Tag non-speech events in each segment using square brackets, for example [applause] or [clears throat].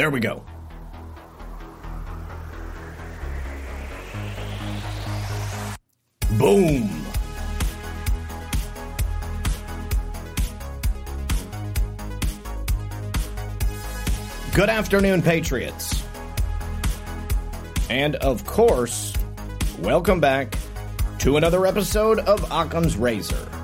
There we go. Boom. Good afternoon, Patriots. And of course, welcome back to another episode of Occam's Razor.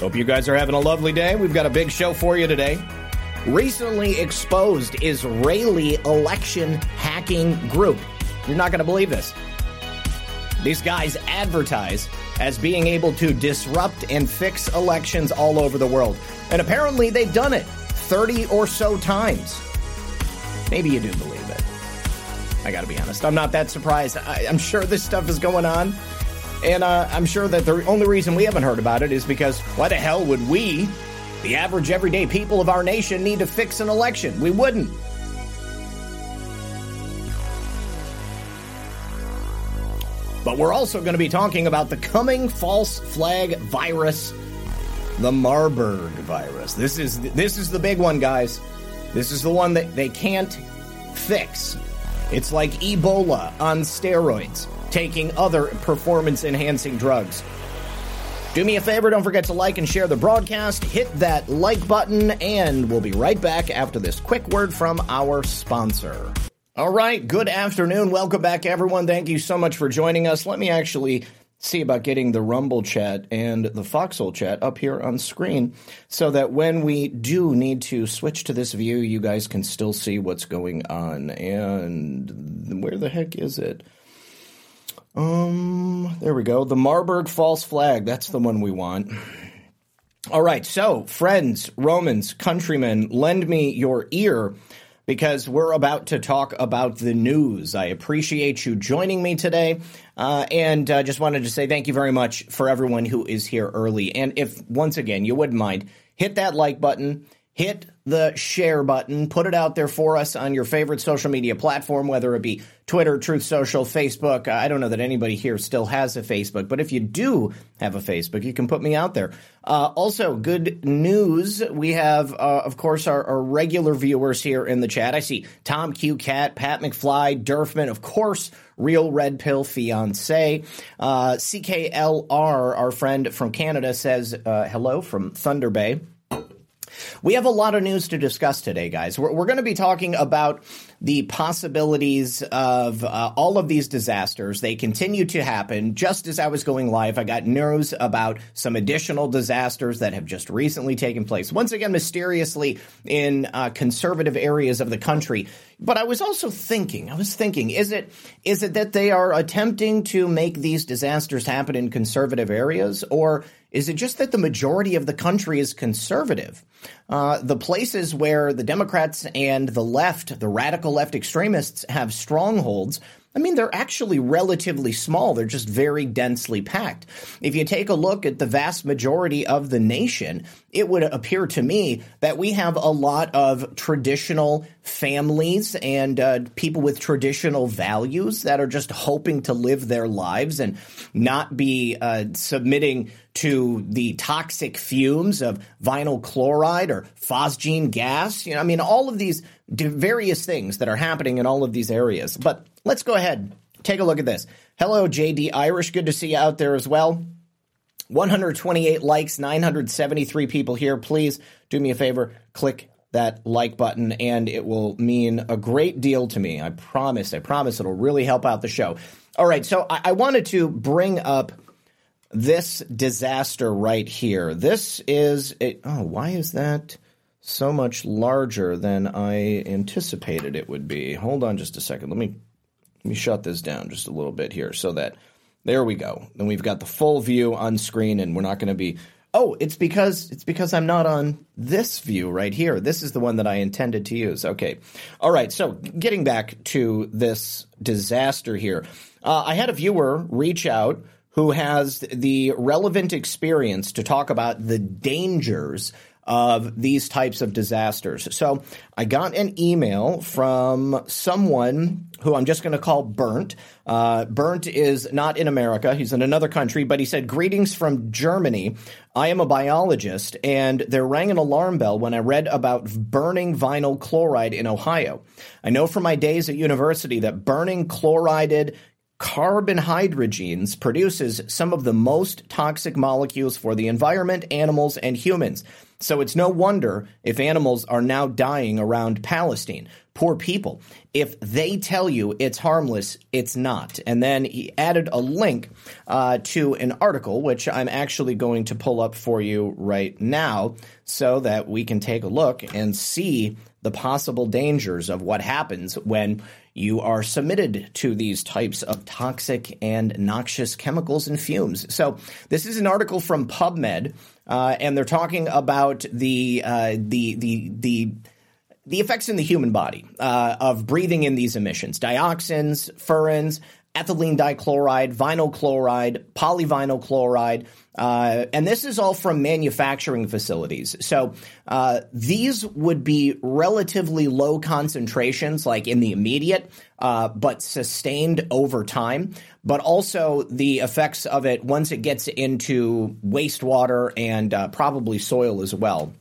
Hope you guys are having a lovely day. We've got a big show for you today. Recently exposed Israeli election hacking group. You're not going to believe this. These guys advertise as being able to disrupt and fix elections all over the world. And apparently they've done it 30 or so times. Maybe you do believe it. I got to be honest. I'm not that surprised. I, am sure this stuff is going on. And uh, I'm sure that the only reason we haven't heard about it is because why the hell would we, the average everyday people of our nation, need to fix an election? We wouldn't. But we're also going to be talking about the coming false flag virus, the Marburg virus. This is this is the big one, guys. This is the one that they can't fix. It's like Ebola on steroids taking other performance enhancing drugs. Do me a favor, don't forget to like and share the broadcast, hit that like button, and we'll be right back after this quick word from our sponsor. All right, good afternoon. Welcome back, everyone. Thank you so much for joining us. Let me actually see about getting the Rumble chat and the Foxhole chat up here on screen so that when we do need to switch to this view, you guys can still see what's going on. And where the heck is it? Um, there we go. The Marburg false flag. That's the one we want. All right. So, friends, Romans, countrymen, lend me your ear because we're about to talk about the news. I appreciate you joining me today. Uh, and uh, just wanted to say thank you very much for everyone who is here early. And if, once again, you wouldn't mind, hit that like button hit the share button, put it out there for us on your favorite social media platform, whether it be Twitter, Truth Social, Facebook. I don't know that anybody here still has a Facebook, but if you do have a Facebook, you can put me out there. Uh, also, good news. We have, uh, of course, our, our, regular viewers here in the chat. I see Tom Q Cat, Pat McFly, Durfman, of course, Real Red Pill Fiance. Uh, CKLR, our friend from Canada, says uh, hello from Thunder Bay. We have a lot of news to discuss today, guys. We're, we're going to be talking about the possibilities of uh, all of these disasters. They continue to happen. Just as I was going live, I got news about some additional disasters that have just recently taken place. Once again, mysteriously in uh, conservative areas of the country. But I was also thinking, I was thinking, is it is it that they are attempting to make these disasters happen in conservative areas, or is it just that the majority of the country is conservative? Uh, the places where the Democrats and the left, the radical left extremists, have strongholds, I mean, they're actually relatively small. They're just very densely packed. If you take a look at the vast majority of the nation, it would appear to me that we have a lot of traditional families and uh, people with traditional values that are just hoping to live their lives and not be uh, submitting to the toxic fumes of vinyl chloride or phosgene gas. You know, I mean, all of these various things that are happening in all of these areas. But let's go ahead, take a look at this. Hello, JD Irish. Good to see you out there as well. 128 likes, 973 people here. Please do me a favor, click that like button, and it will mean a great deal to me. I promise. I promise it'll really help out the show. All right, so I, I wanted to bring up this disaster right here. This is oh, why is that? so much larger than I anticipated it would be. Hold on just a second. Let me Let me shut this down just a little bit here so that there we go. Then we've got the full view on screen, and we're not going to be. Oh, it's because it's because I'm not on this view right here. This is the one that I intended to use. Okay, all right. So getting back to this disaster here, uh, I had a viewer reach out who has the relevant experience to talk about the dangers of these types of disasters. So I got an email from someone who I'm just going to call Burnt. Uh, Burnt is not in America, he's in another country, but he said, Greetings from Germany. I am a biologist, and there rang an alarm bell when I read about burning vinyl chloride in Ohio. I know from my days at university that burning chlorided carbon hydrogens produces some of the most toxic molecules for the environment, animals, and humans. So it's no wonder if animals are now dying around Palestine. Poor people. If they tell you it's harmless, it's not. And then he added a link uh, to an article, which I'm actually going to pull up for you right now so that we can take a look and see the possible dangers of what happens when you are submitted to these types of toxic and noxious chemicals and fumes. So, this is an article from PubMed, uh, and they're talking about the uh, the the the the effects in the human body uh, of breathing in these emissions: dioxins, furans, ethylene dichloride, vinyl chloride, polyvinyl chloride. Uh, and this is all from manufacturing facilities. So uh, these would be relatively low concentrations, like in the immediate, uh, but sustained over time. But also the effects of it once it gets into wastewater and uh, probably soil as well.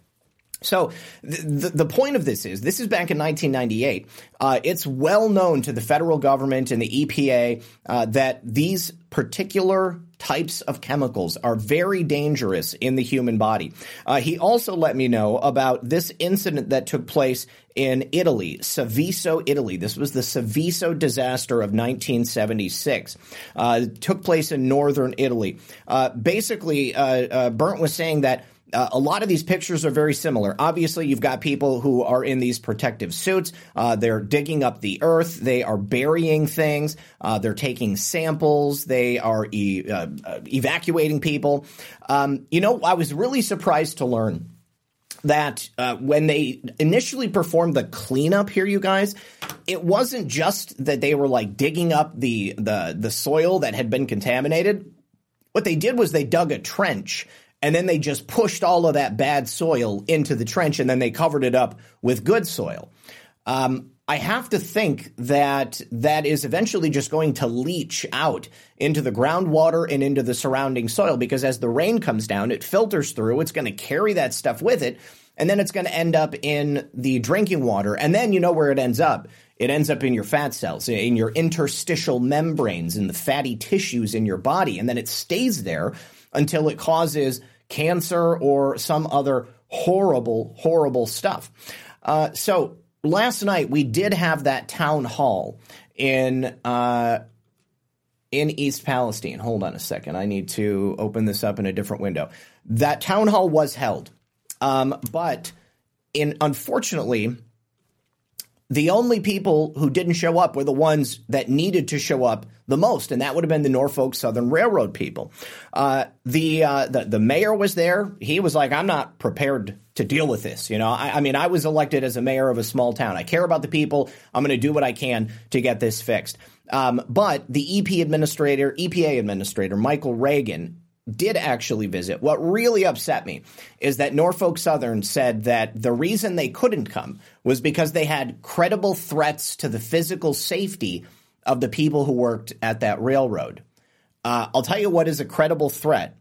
So the, the point of this is this is back in 1998. Uh, it's well known to the federal government and the EPA uh, that these particular types of chemicals are very dangerous in the human body. Uh, he also let me know about this incident that took place in Italy, Seveso, Italy. This was the Seveso disaster of 1976. Uh, took place in northern Italy. Uh, basically, uh, uh, Burnt was saying that uh, a lot of these pictures are very similar. Obviously, you've got people who are in these protective suits. Uh, they're digging up the earth. They are burying things. Uh, they're taking samples. They are e- uh, uh, evacuating people. Um, you know, I was really surprised to learn that uh, when they initially performed the cleanup here, you guys, it wasn't just that they were like digging up the the the soil that had been contaminated. What they did was they dug a trench and then they just pushed all of that bad soil into the trench and then they covered it up with good soil. Um, I have to think that that is eventually just going to leach out into the groundwater and into the surrounding soil because as the rain comes down, it filters through, it's going to carry that stuff with it, and then it's going to end up in the drinking water. And then you know where it ends up. It ends up in your fat cells, in your interstitial membranes, in the fatty tissues in your body, and then it stays there until it causes cancer or some other horrible, horrible stuff. Uh, so last night we did have that town hall in uh, in East Palestine. Hold on a second. I need to open this up in a different window. That town hall was held, um, but in unfortunately the only people who didn't show up were the ones that needed to show up the most, and that would have been the Norfolk Southern Railroad people. Uh, the, uh, the the mayor was there. He was like, "I'm not prepared to deal with this." You know, I, I mean, I was elected as a mayor of a small town. I care about the people. I'm going to do what I can to get this fixed. Um, but the EP administrator, EPA administrator, Michael Regan, did actually visit. What really upset me is that Norfolk Southern said that the reason they couldn't come was because they had credible threats to the physical safety of the people who worked at that railroad. Uh, I'll tell you what is a credible threat.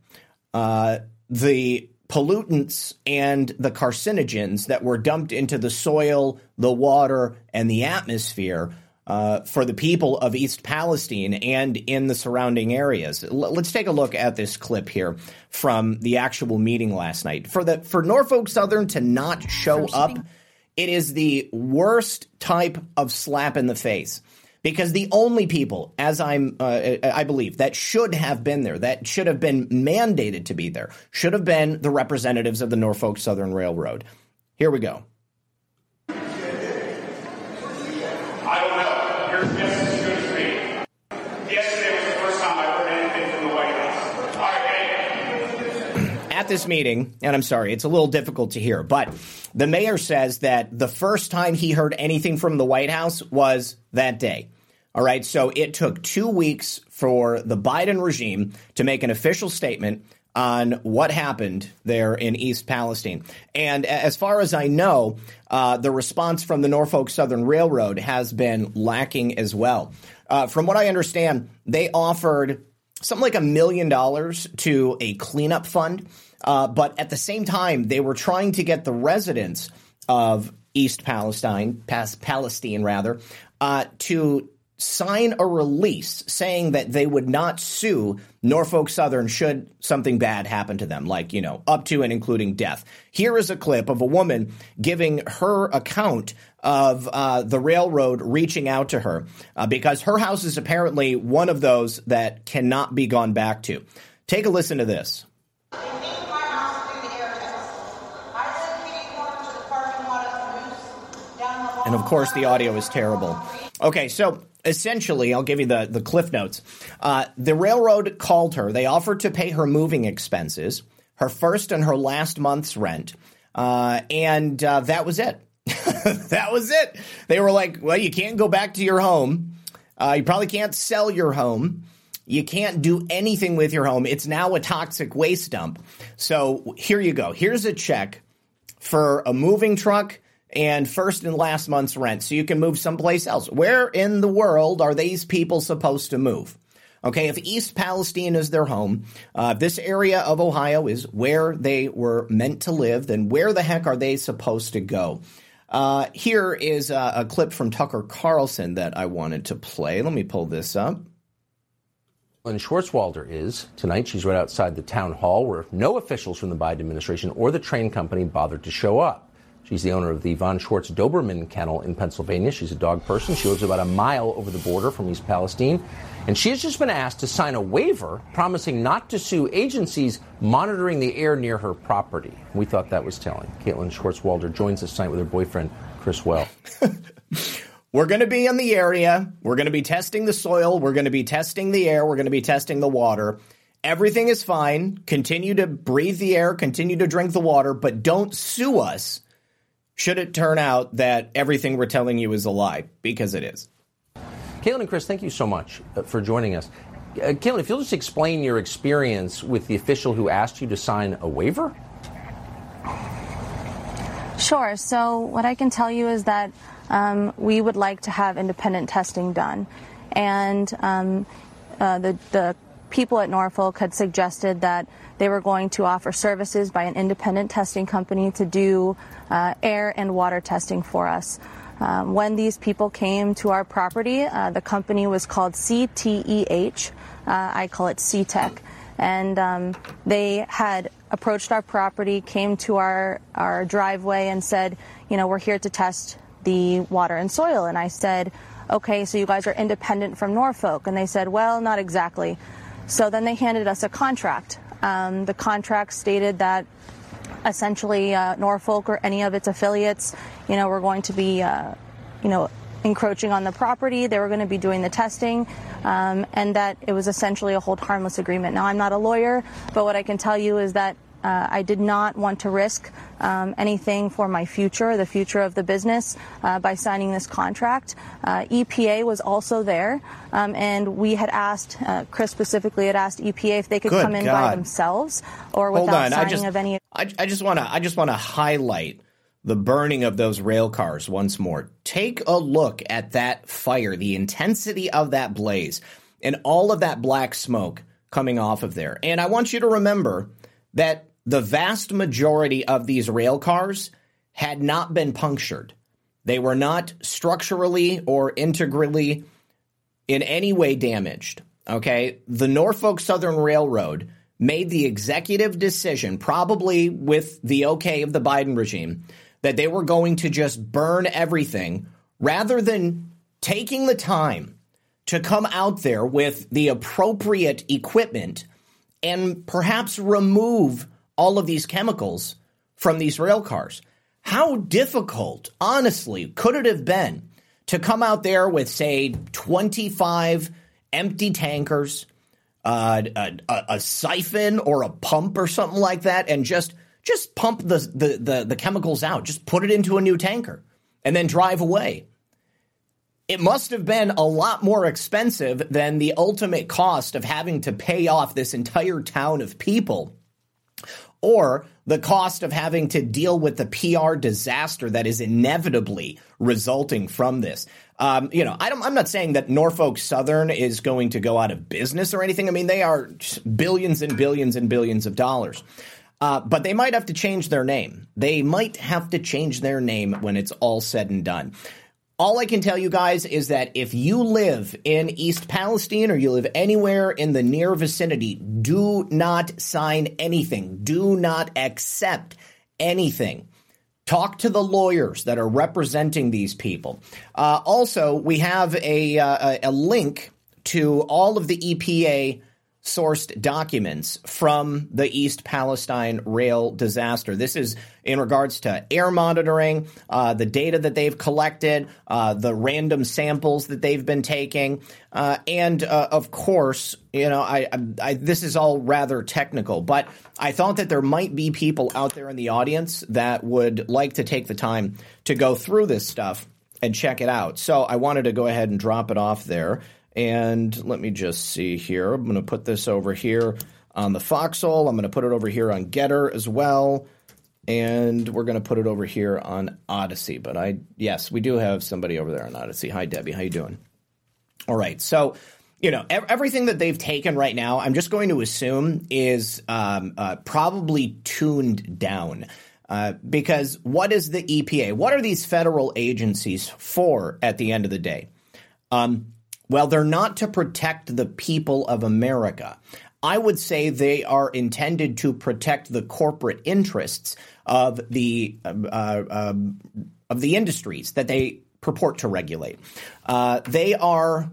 Uh, the pollutants and the carcinogens that were dumped into the soil, the water, and the atmosphere uh, for the people of East Palestine and in the surrounding areas. L- let's take a look at this clip here from the actual meeting last night. For the for Norfolk Southern to not show up, it is the worst type of slap in the face. Because the only people, as I'm, uh, I believe, that should have been there, that should have been mandated to be there, should have been the representatives of the Norfolk Southern Railroad. Here we go. I don't know. Here's Mrs. Goodspeed. This meeting, and I'm sorry, it's a little difficult to hear, but the mayor says that the first time he heard anything from the White House was that day. All right, so it took two weeks for the Biden regime to make an official statement on what happened there in East Palestine. And as far as I know, uh, the response from the Norfolk Southern Railroad has been lacking as well. Uh, from what I understand, they offered something like a million dollars to a cleanup fund. Uh, but at the same time, they were trying to get the residents of East Palestine, Palestine rather, uh, to sign a release saying that they would not sue Norfolk Southern should something bad happen to them, like, you know, up to and including death. Here is a clip of a woman giving her account of uh, the railroad reaching out to her uh, because her house is apparently one of those that cannot be gone back to. Take a listen to this. And of course, the audio is terrible. Okay, so essentially, I'll give you the, the cliff notes. Uh, the railroad called her. They offered to pay her moving expenses, her first and her last month's rent, uh, and uh, that was it. [laughs] that was it. They were like, well, you can't go back to your home. Uh, you probably can't sell your home. You can't do anything with your home. It's now a toxic waste dump. So here you go. Here's a check for a moving truck and first and last month's rent so you can move someplace else. Where in the world are these people supposed to move? Okay, if East Palestine is their home, uh, this area of Ohio is where they were meant to live, then where the heck are they supposed to go? Uh, here is a, a clip from Tucker Carlson that I wanted to play. Let me pull this up. And Schwarzwalder is. Tonight, she's right outside the town hall where no officials from the Biden administration or the train company bothered to show up. She's the owner of the Von Schwartz Doberman Kennel in Pennsylvania. She's a dog person. She lives about a mile over the border from East Palestine. And she has just been asked to sign a waiver promising not to sue agencies monitoring the air near her property. We thought that was telling. Caitlin Schwartzwalder joins us tonight with her boyfriend, Chris Well. [laughs] We're going to be in the area. We're going to be testing the soil. We're going to be testing the air. We're going to be testing the water. Everything is fine. Continue to breathe the air, continue to drink the water, but don't sue us should it turn out that everything we're telling you is a lie, because it is. Caitlin and Chris, thank you so much uh, for joining us. Uh, Caitlin, if you'll just explain your experience with the official who asked you to sign a waiver. Sure. So, what I can tell you is that um, we would like to have independent testing done. And um, uh, the, the people at Norfolk had suggested that they were going to offer services by an independent testing company to do uh, air and water testing for us. Um, when these people came to our property, uh, the company was called CTEH. Uh, I call it CTEC. And um, they had approached our property, came to our, our driveway, and said, you know, we're here to test the water and soil. And I said, okay, so you guys are independent from Norfolk. And they said, well, not exactly. So then they handed us a contract. Um, the contract stated that essentially uh, Norfolk or any of its affiliates, you know, were going to be, uh, you know, encroaching on the property. They were going to be doing the testing, um, and that it was essentially a hold harmless agreement. Now, I'm not a lawyer, but what I can tell you is that uh, I did not want to risk um, anything for my future, the future of the business, uh, by signing this contract. Uh, EPA was also there, um, and we had asked, uh, Chris specifically had asked EPA if they could Good come in God. by themselves or without signing just, of any. I, I just want to. I just want to highlight the burning of those rail cars once more. Take a look at that fire, the intensity of that blaze, and all of that black smoke coming off of there. And I want you to remember that the vast majority of these rail cars had not been punctured. They were not structurally or integrally in any way damaged. Okay. The Norfolk Southern Railroad made the executive decision, probably with the okay of the Biden regime, that they were going to just burn everything rather than taking the time to come out there with the appropriate equipment and perhaps remove all of these chemicals from these rail cars. How difficult, honestly, could it have been to come out there with, say, 25 empty tankers, uh, a, a, siphon or a pump or something like that, and just just pump the, the the the chemicals out. Just put it into a new tanker and then drive away. It must have been a lot more expensive than the ultimate cost of having to pay off this entire town of people or the cost of having to deal with the PR disaster that is inevitably resulting from this. Um, you know, I am not saying that Norfolk Southern is going to go out of business or anything. I mean, they are billions and billions and billions of dollars. Uh, but they might have to change their name. They might have to change their name when it's all said and done. All I can tell you guys is that if you live in East Palestine or you live anywhere in the near vicinity, do not sign anything. Do not accept anything. Talk to the lawyers that are representing these people. Uh, also, we have a, uh, a link to all of the EPA sourced documents from the East Palestine rail disaster. This is in regards to air monitoring, uh, the data that they've collected, uh, the random samples that they've been taking, uh, and uh, of course, you know, I, I, this is all rather technical, but I thought that there might be people out there in the audience that would like to take the time to go through this stuff and check it out. So I wanted to go ahead and drop it off there. And let me just see here. I'm going to put this over here on the Foxhole. I'm going to put it over here on GETTR as well. And we're going to put it over here on Odysee. But I, yes, we do have somebody over there on Odysee. Hi, Debbie. How you doing? All right. So, you know, everything that they've taken right now, I'm just going to assume is um, uh, probably tuned down. Uh, because what is the EPA? What are these federal agencies for at the end of the day? Um, well, they're not to protect the people of America. I would say they are intended to protect the corporate interests of the uh, uh, of the industries that they purport to regulate. Uh, they are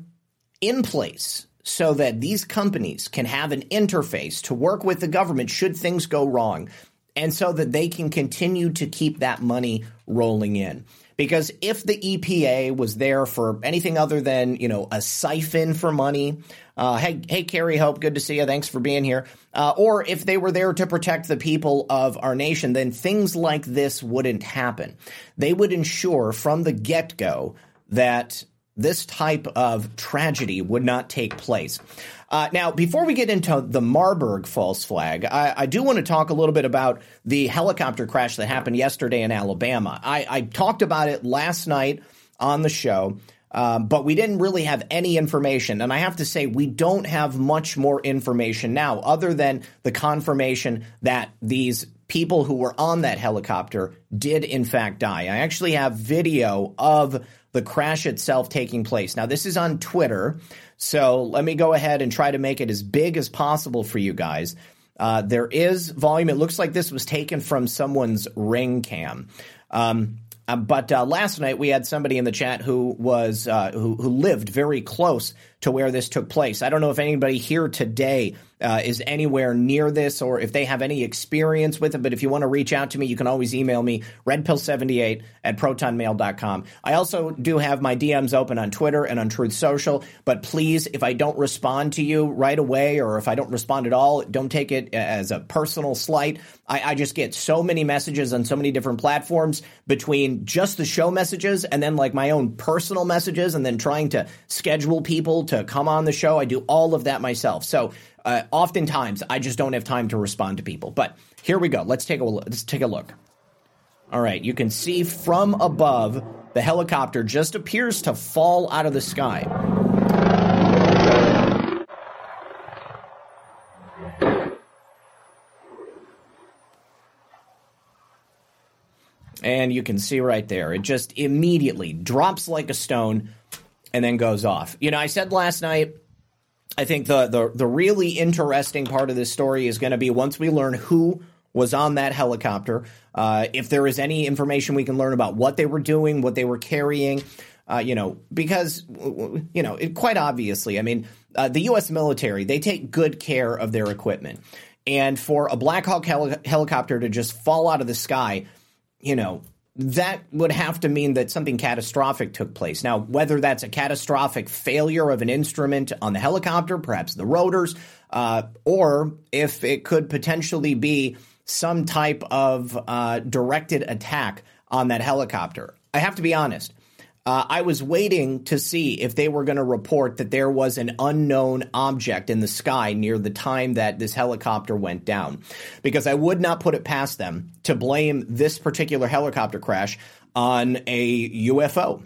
in place so that these companies can have an interface to work with the government should things go wrong, and so that they can continue to keep that money rolling in. Because if the EPA was there for anything other than, you know, a siphon for money, uh, hey, hey, Carrie Hope, good to see you. Thanks for being here. Uh, or if they were there to protect the people of our nation, then things like this wouldn't happen. They would ensure from the get go that this type of tragedy would not take place. Uh, now, before we get into the Marburg false flag, I, I, do want to talk a little bit about the helicopter crash that happened yesterday in Alabama. I, I talked about it last night on the show. Um, but we didn't really have any information. And I have to say, we don't have much more information now, other than the confirmation that these people who were on that helicopter did, in fact, die. I actually have video of the crash itself taking place. Now, this is on Twitter. So let me go ahead and try to make it as big as possible for you guys. Uh, there is volume. It looks like this was taken from someone's ring cam. Um, uh, but uh, last night we had somebody in the chat who was uh, who, who lived very close to where this took place. I don't know if anybody here today uh, is anywhere near this or if they have any experience with it. But if you want to reach out to me, you can always email me, redpill78 at protonmail.com. I also do have my DMs open on Twitter and on Truth Social. But please, if I don't respond to you right away or if I don't respond at all, don't take it as a personal slight. I, I just get so many messages on so many different platforms between just the show messages and then like my own personal messages and then trying to schedule people to come on the show. I do all of that myself. So uh, oftentimes, I just don't have time to respond to people. But here we go. Let's take a let's take a look. All right, you can see from above the helicopter just appears to fall out of the sky. And you can see right there, it just immediately drops like a stone and then goes off. You know, I said last night I think the, the the really interesting part of this story is going to be once we learn who was on that helicopter, uh, if there is any information we can learn about what they were doing, what they were carrying, uh, you know, because you know, it, quite obviously, I mean, uh, the U.S. military they take good care of their equipment, and for a Black Hawk heli- helicopter to just fall out of the sky, you know, that would have to mean that something catastrophic took place. Now, whether that's a catastrophic failure of an instrument on the helicopter, perhaps the rotors, uh, or if it could potentially be some type of uh, directed attack on that helicopter. I have to be honest. Uh, I was waiting to see if they were going to report that there was an unknown object in the sky near the time that this helicopter went down, because I would not put it past them to blame this particular helicopter crash on a UFO.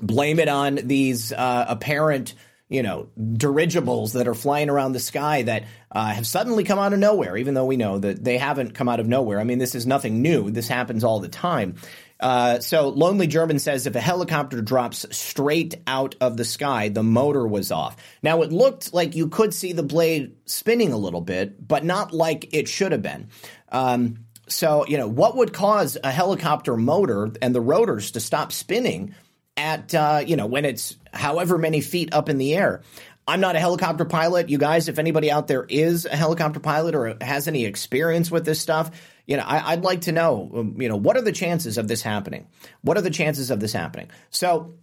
Blame it on these uh, apparent you know, dirigibles that are flying around the sky that uh, have suddenly come out of nowhere, even though we know that they haven't come out of nowhere. I mean, this is nothing new. This happens all the time. Uh, so Lonely German says if a helicopter drops straight out of the sky, the motor was off. Now it looked like you could see the blade spinning a little bit, but not like it should have been. Um, so you know what would cause a helicopter motor and the rotors to stop spinning at uh, you know when it's however many feet up in the air? I'm not a helicopter pilot. You guys, if anybody out there is a helicopter pilot or has any experience with this stuff, you know, I, would like to know, um, you know, what are the chances of this happening? What are the chances of this happening? So,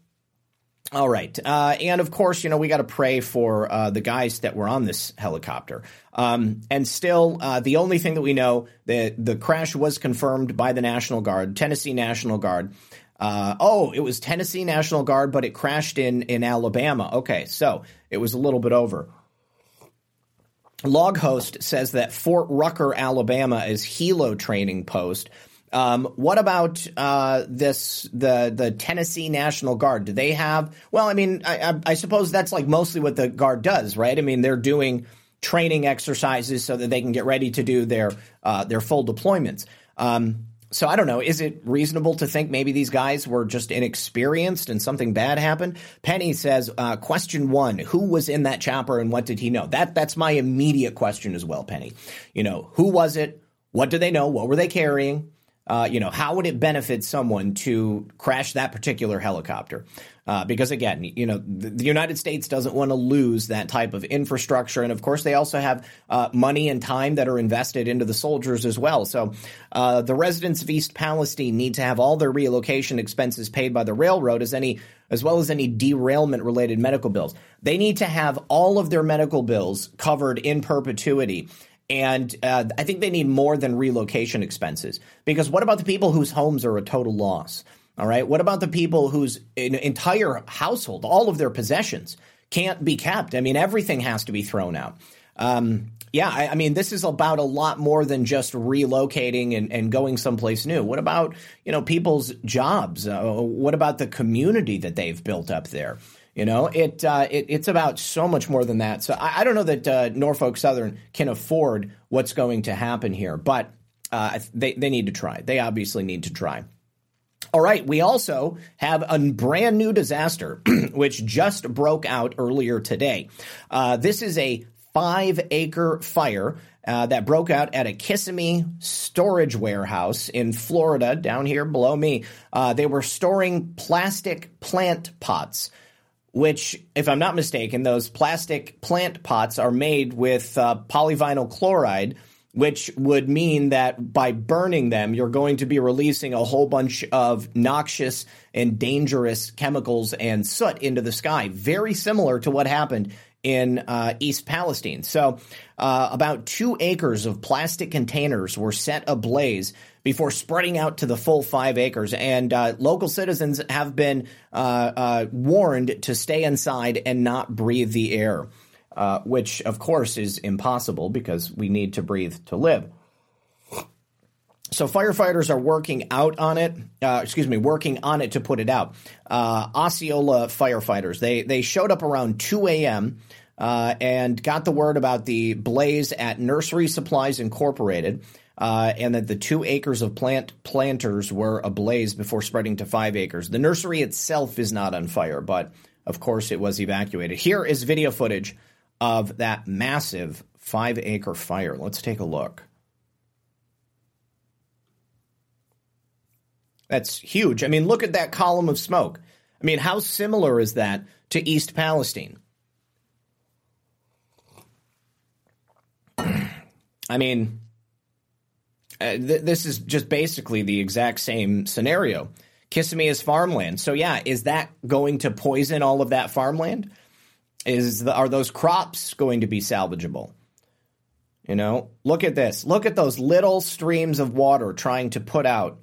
all right. Uh, and of course, you know, we got to pray for uh, the guys that were on this helicopter. Um, and still, uh, the only thing that we know that the crash was confirmed by the National Guard, Tennessee National Guard. Uh, oh, it was Tennessee National Guard, but it crashed in in Alabama. Okay, so it was a little bit over. Loghost says that Fort Rucker, Alabama, is helo training post. Um, what about uh, this the the Tennessee National Guard? Do they have? Well, I mean, I, I, I, suppose that's like mostly what the guard does, right? I mean, they're doing training exercises so that they can get ready to do their uh, their full deployments. Um, so I don't know. Is it reasonable to think maybe these guys were just inexperienced and something bad happened? Penny says, uh, question one: Who was in that chopper and what did he know? That that's my immediate question as well, Penny. You know, who was it? What do they know? What were they carrying? Uh, you know, how would it benefit someone to crash that particular helicopter? Uh, because again, you know, the, the, United States doesn't want to lose that type of infrastructure, and of course, they also have uh, money and time that are invested into the soldiers as well. So, uh, the residents of East Palestine need to have all their relocation expenses paid by the railroad, as any as well as any derailment related medical bills. They need to have all of their medical bills covered in perpetuity. And uh, I think they need more than relocation expenses because what about the people whose homes are a total loss? All right. What about the people whose entire household, all of their possessions, can't be kept? I mean, everything has to be thrown out. Um, yeah, I, I, mean, this is about a lot more than just relocating and, and going someplace new. What about you know people's jobs? Uh, what about the community that they've built up there? You know, it, uh, it it's about so much more than that. So I, I don't know that uh, Norfolk Southern can afford what's going to happen here, but uh, they they need to try. They obviously need to try. All right, we also have a brand new disaster [clears throat] which just broke out earlier today. Uh, this is a five acre fire uh, that broke out at a Kissimmee storage warehouse in Florida, down here below me. Uh, they were storing plastic plant pots. Which, if I'm not mistaken, those plastic plant pots are made with uh, polyvinyl chloride, which would mean that by burning them, you're going to be releasing a whole bunch of noxious and dangerous chemicals and soot into the sky. Very similar to what happened in uh, East Palestine. So, uh, about two acres of plastic containers were set ablaze before spreading out to the full five acres. And uh, local citizens have been uh, uh, warned to stay inside and not breathe the air uh, which of course is impossible because we need to breathe to live. So firefighters are working out on it. Uh, excuse me, working on it to put it out. Uh, Osceola firefighters they they showed up around 2 a.m. Uh, and got the word about the blaze at Nursery Supplies Incorporated. Uh, and that the two acres of plant planters were ablaze before spreading to five acres. The nursery itself is not on fire, but of course it was evacuated. Here is video footage of that massive five acre fire. Let's take a look. That's huge. I mean, look at that column of smoke. I mean, how similar is that to East Palestine? I mean, uh, th- this is just basically the exact same scenario. Kissimmee is farmland. So yeah, is that going to poison all of that farmland? Is the, are those crops going to be salvageable? You know, look at this. Look at those little streams of water trying to put out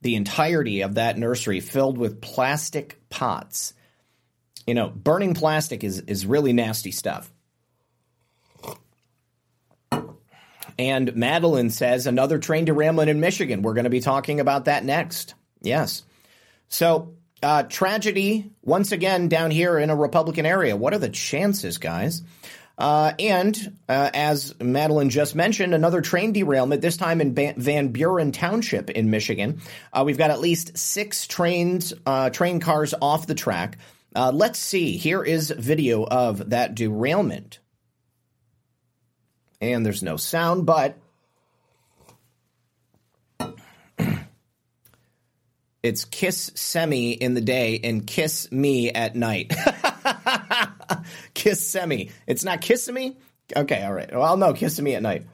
the entirety of that nursery filled with plastic pots. You know, burning plastic is is really nasty stuff. And Madeline says another train to derailment in Michigan. We're going to be talking about that next. Yes. So, uh, tragedy once again down here in a Republican area. What are the chances, guys? Uh, and uh, as Madeline just mentioned, another train derailment, this time in Van Buren Township in Michigan. Uh, we've got at least six trains, uh, train cars off the track. Uh, let's see. Here is video of that derailment. And there's no sound, but It's kiss semi in the day and kiss me at night. [laughs] kiss semi. It's not kiss me? Okay, all right. Well, no, kiss me at night.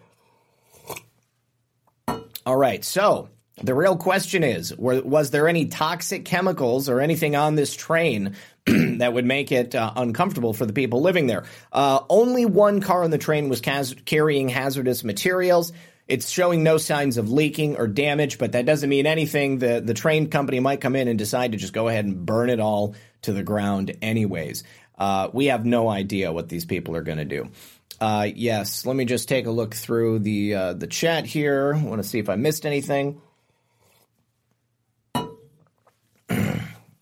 All right, so the real question is were, was there any toxic chemicals or anything on this train [clears throat] that would make it uh, uncomfortable for the people living there? Uh, only one car on the train was cas- carrying hazardous materials. It's showing no signs of leaking or damage, but that doesn't mean anything. The the train company might come in and decide to just go ahead and burn it all to the ground anyways. Uh, we have no idea what these people are going to do. Uh, yes, let me just take a look through the uh, the chat here. I want to see if I missed anything. [clears throat]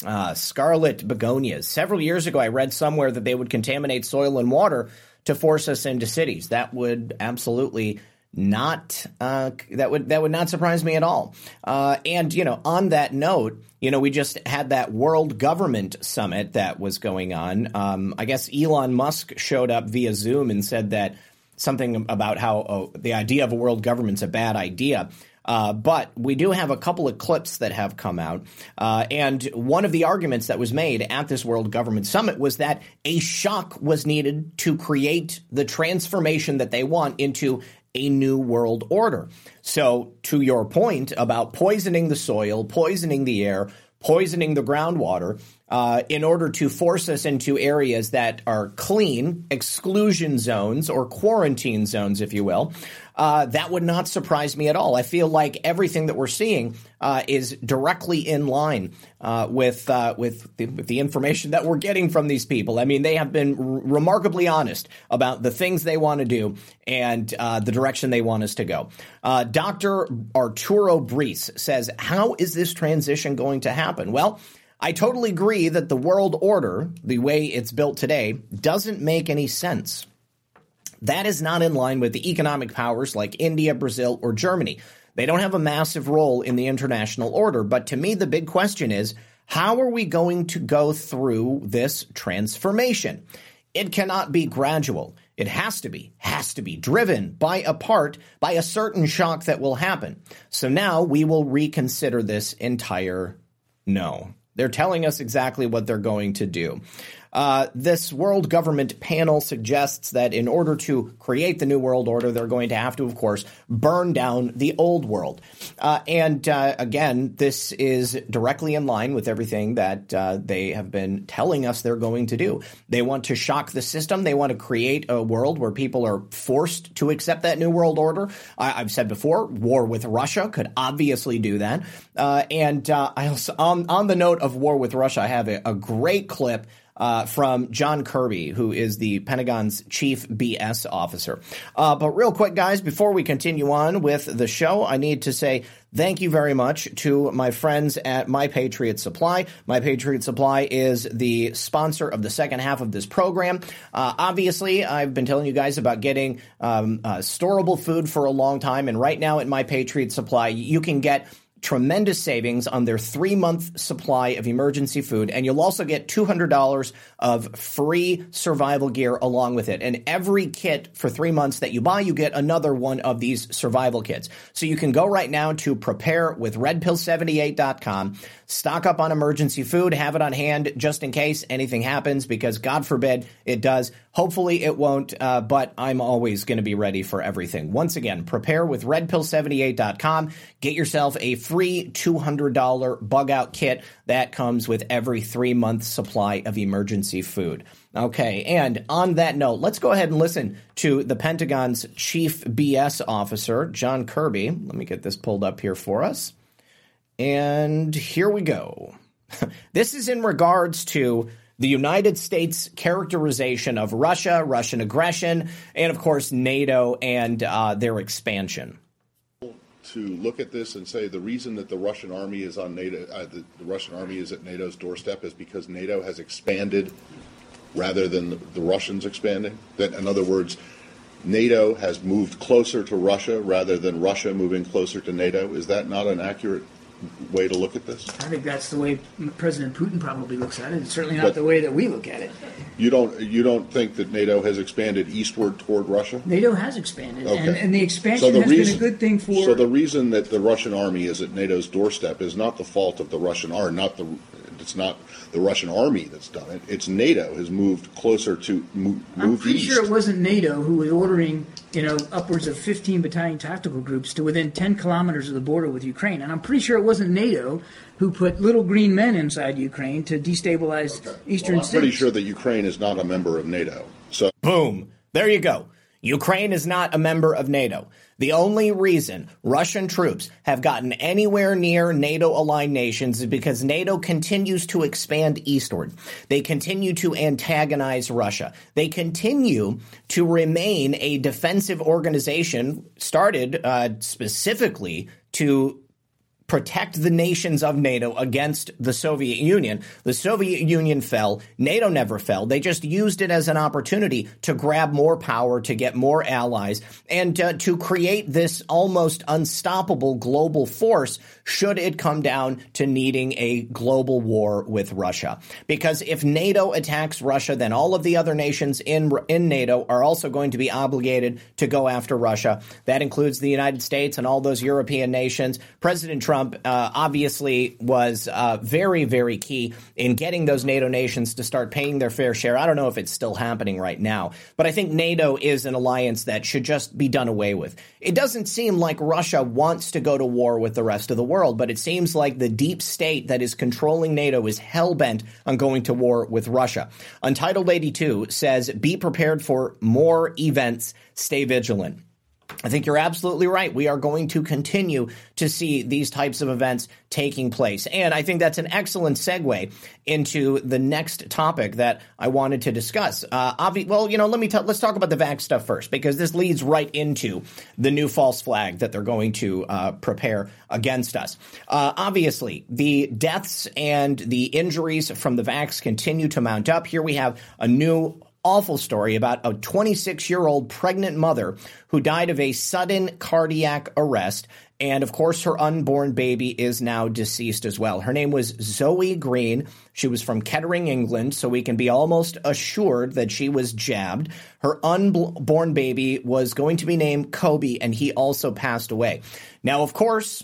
Uh, scarlet begonias. Several years ago, I read somewhere that they would contaminate soil and water to force us into cities. That would absolutely not uh, that would that would not surprise me at all. Uh, and you know, on that note, you know, we just had that World Government Summit that was going on. Um, I guess Elon Musk showed up via Zoom and said that something about how oh, the idea of a world government's a bad idea. Uh, but we do have a couple of clips that have come out. Uh, and one of the arguments that was made at this World Government Summit was that a shock was needed to create the transformation that they want into a new world order. So, to your point about poisoning the soil, poisoning the air, poisoning the groundwater, uh, in order to force us into areas that are clean, exclusion zones or quarantine zones, if you will, uh, that would not surprise me at all. I feel like everything that we're seeing uh, is directly in line uh, with uh, with the, with, the, information that we're getting from these people. I mean, they have been r- remarkably honest about the things they want to do and uh, the direction they want us to go. Dr. Arturo Brice says, "How is this transition going to happen?" Well. I totally agree that the world order, the way it's built today, doesn't make any sense. That is not in line with the economic powers like India, Brazil, or Germany. They don't have a massive role in the international order. But to me, the big question is how are we going to go through this transformation? It cannot be gradual. It has to be, has to be driven by a part, by a certain shock that will happen. So now we will reconsider this entire no. They're telling us exactly what they're going to do. Uh, this world government panel suggests that in order to create the new world order, they're going to have to, of course, burn down the old world. Uh, and uh, again, this is directly in line with everything that uh, they have been telling us they're going to do. They want to shock the system. They want to create a world where people are forced to accept that new world order. I- have said before, war with Russia could obviously do that. Uh, and uh, I also, on, on the note of war with Russia, I have a, a great clip uh, from John Kirby, who is the Pentagon's chief BS officer. Uh, but real quick, guys, before we continue on with the show, I need to say thank you very much to my friends at My Patriot Supply. My Patriot Supply is the sponsor of the second half of this program. Uh, obviously, I've been telling you guys about getting um, uh, storable food for a long time, and right now at My Patriot Supply, you can get tremendous savings on their three month supply of emergency food, and you'll also get $200 of free survival gear along with it. And every kit for three months that you buy, you get another one of these survival kits. So you can go right now to preparewithredpill78.com stock up on emergency food, have it on hand just in case anything happens, because God forbid it does. Hopefully it won't, uh, but I'm always going to be ready for everything. Once again, prepare with redpill78.com. Get yourself a free $200 bug out kit that comes with every three month supply of emergency food. Okay, and on that note, let's go ahead and listen to the Pentagon's chief BS officer, John Kirby. Let me get this pulled up here for us. And here we go. [laughs] this is in regards to the United States characterization of Russia, Russian aggression, and of course, NATO and uh, their expansion to look at this and say the reason that the Russian army is on NATO, uh, the, the, Russian army is at NATO's doorstep is because NATO has expanded rather than the, the Russians expanding? That, in other words, NATO has moved closer to Russia rather than Russia moving closer to NATO. Is that not an accurate way to look at this? I think that's the way President Putin probably looks at it. It's certainly not but the way that we look at it. You don't you don't think that NATO has expanded eastward toward Russia? NATO has expanded, okay. and, and, the expansion so the has reason, been a good thing for. So the reason that the Russian army is at NATO's doorstep is not the fault of the Russian army, not the it's not the Russian army that's done it. It's NATO has moved closer to move, I'm pretty east. sure it wasn't NATO who was ordering, you know, upwards of 15 battalion tactical groups to within 10 kilometers of the border with Ukraine. And I'm pretty sure it wasn't NATO who put little green men inside Ukraine to destabilize okay. eastern well, I'm pretty sure that Ukraine is not a member of NATO. So boom, there you go. Ukraine is not a member of NATO. The only reason Russian troops have gotten anywhere near NATO aligned nations is because NATO continues to expand eastward. They continue to antagonize Russia. They continue to remain a defensive organization started uh, specifically to protect the nations of NATO against the Soviet Union. The Soviet Union fell. NATO never fell. They just used it as an opportunity to grab more power, to get more allies, and uh, to create this almost unstoppable global force should it come down to needing a global war with Russia. Because if NATO attacks Russia, then all of the other nations in, in NATO are also going to be obligated to go after Russia. That includes the United States and all those European nations. President Trump Trump uh, obviously was uh, very, very key in getting those NATO nations to start paying their fair share. I don't know if it's still happening right now, but I think NATO is an alliance that should just be done away with. It doesn't seem like Russia wants to go to war with the rest of the world, but it seems like the deep state that is controlling NATO is hell bent on going to war with Russia. Untitled 82 says, be prepared for more events, stay vigilant. I think you're absolutely right. We are going to continue to see these types of events taking place. And I think that's an excellent segue into the next topic that I wanted to discuss. Uh, obvi- well, you know, let me t- let's talk about the vax stuff first because this leads right into the new false flag that they're going to uh, prepare against us. Uh, obviously, the deaths and the injuries from the vax continue to mount up. Here we have a new awful story about a 26 year old pregnant mother who died of a sudden cardiac arrest. And of course, her unborn baby is now deceased as well. Her name was Zoe Green. She was from Kettering, England, so we can be almost assured that she was jabbed. Her unborn baby was going to be named Kobe, and he also passed away. Now, of course,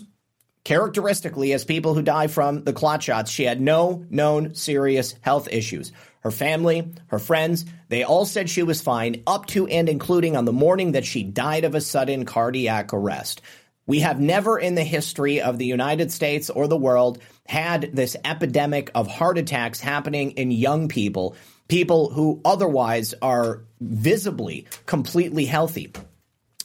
characteristically, as people who die from the clot shots, she had no known serious health issues. Her family, her friends, they all said she was fine up to and including on the morning that she died of a sudden cardiac arrest. We have never in the history of the United States or the world had this epidemic of heart attacks happening in young people, people who otherwise are visibly completely healthy.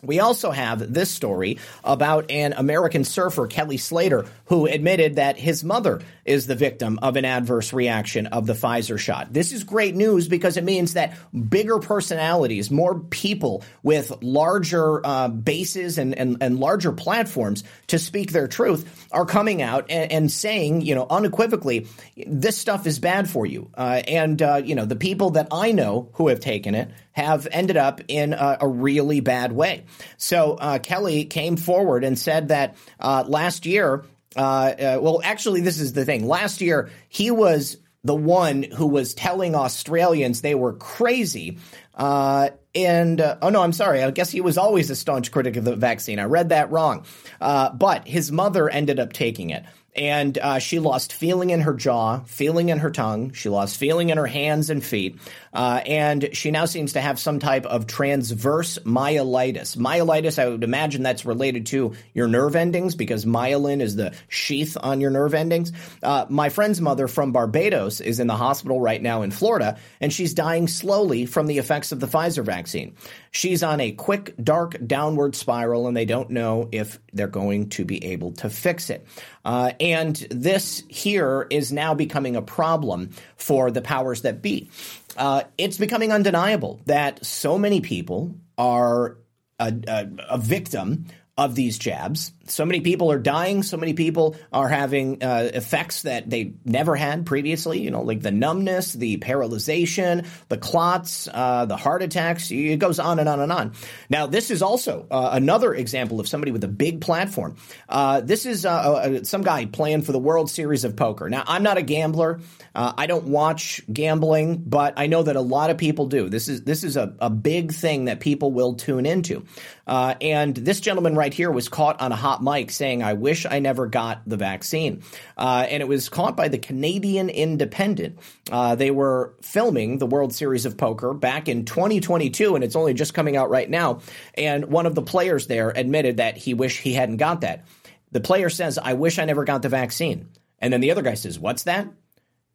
We also have this story about an American surfer, Kelly Slater, who admitted that his mother is the victim of an adverse reaction of the Pfizer shot. This is great news because it means that bigger personalities, more people with larger uh, bases and, and, and, larger platforms to speak their truth are coming out and, and saying, you know, unequivocally, this stuff is bad for you. Uh, and, uh, you know, the people that I know who have taken it have ended up in a, a really bad way. So uh, Kelly came forward and said that uh, last year, well, actually, this is the thing. Last year, he was the one who was telling Australians they were crazy. Uh, and uh, oh no, I'm sorry. I guess he was always a staunch critic of the vaccine. I read that wrong. Uh, but his mother ended up taking it. and uh, she lost feeling in her jaw, feeling in her tongue. She lost feeling in her hands and feet, uh, and she now seems to have some type of transverse myelitis. Myelitis, I would imagine that's related to your nerve endings because myelin is the sheath on your nerve endings. Uh, my friend's mother from Barbados is in the hospital right now in Florida, and she's dying slowly from the effects of the Pfizer vaccine. She's on a quick, dark downward spiral, and they don't know if they're going to be able to fix it. Uh, and this here is now becoming a problem for the powers that be. Uh, it's becoming undeniable that so many people are a, a, a victim of these jabs. So many people are dying. So many people are having uh, effects that they never had previously. You know, like the numbness, the paralyzation, the clots, uh, the heart attacks. It goes on and on and on. Now, this is also uh, another example of somebody with a big platform. Uh, this is uh, uh, some guy playing for the World Series of Poker. Now, I'm not a gambler. I don't watch gambling, but I know that a lot of people do. This is this is a, a big thing that people will tune into. and this gentleman right here was caught on a hot mic saying, I wish I never got the vaccine. Uh, and it was caught by the Canadian Independent. Uh, they were filming the World Series of Poker back in 2022, and it's only just coming out right now. And one of the players there admitted that he wished he hadn't got that. The player says, I wish I never got the vaccine. And then the other guy says, What's that?